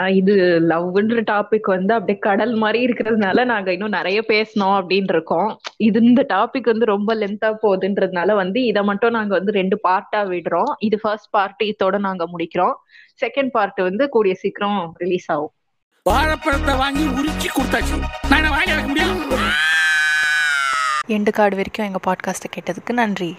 இது லவ்ன்ற டாபிக் வந்து அப்படியே கடல் மாதிரி இருக்கிறதுனால நாங்க இன்னும் நிறைய பேசணும் அப்படின்னு இருக்கோம் இது இந்த டாபிக் வந்து ரொம்ப லென்த்தா போகுதுன்றதுனால வந்து இதை மட்டும் நாங்க வந்து ரெண்டு பார்ட்டா விடுறோம். இது ஃபர்ஸ்ட் பார்ட் இதோட நாங்க முடிக்கிறோம். செகண்ட் பார்ட் வந்து கூடிய சீக்கிரம் ரிலீஸ் ஆகும். வாழைப்பழத்தை வாங்கி உரிச்சு கொடுத்தாச்சு. நான் வாங்கி முடியும்? எண்டு கார்டு வரைக்கும் எங்கள் பாட்காஸ்ட்டை கேட்டதுக்கு நன்றி.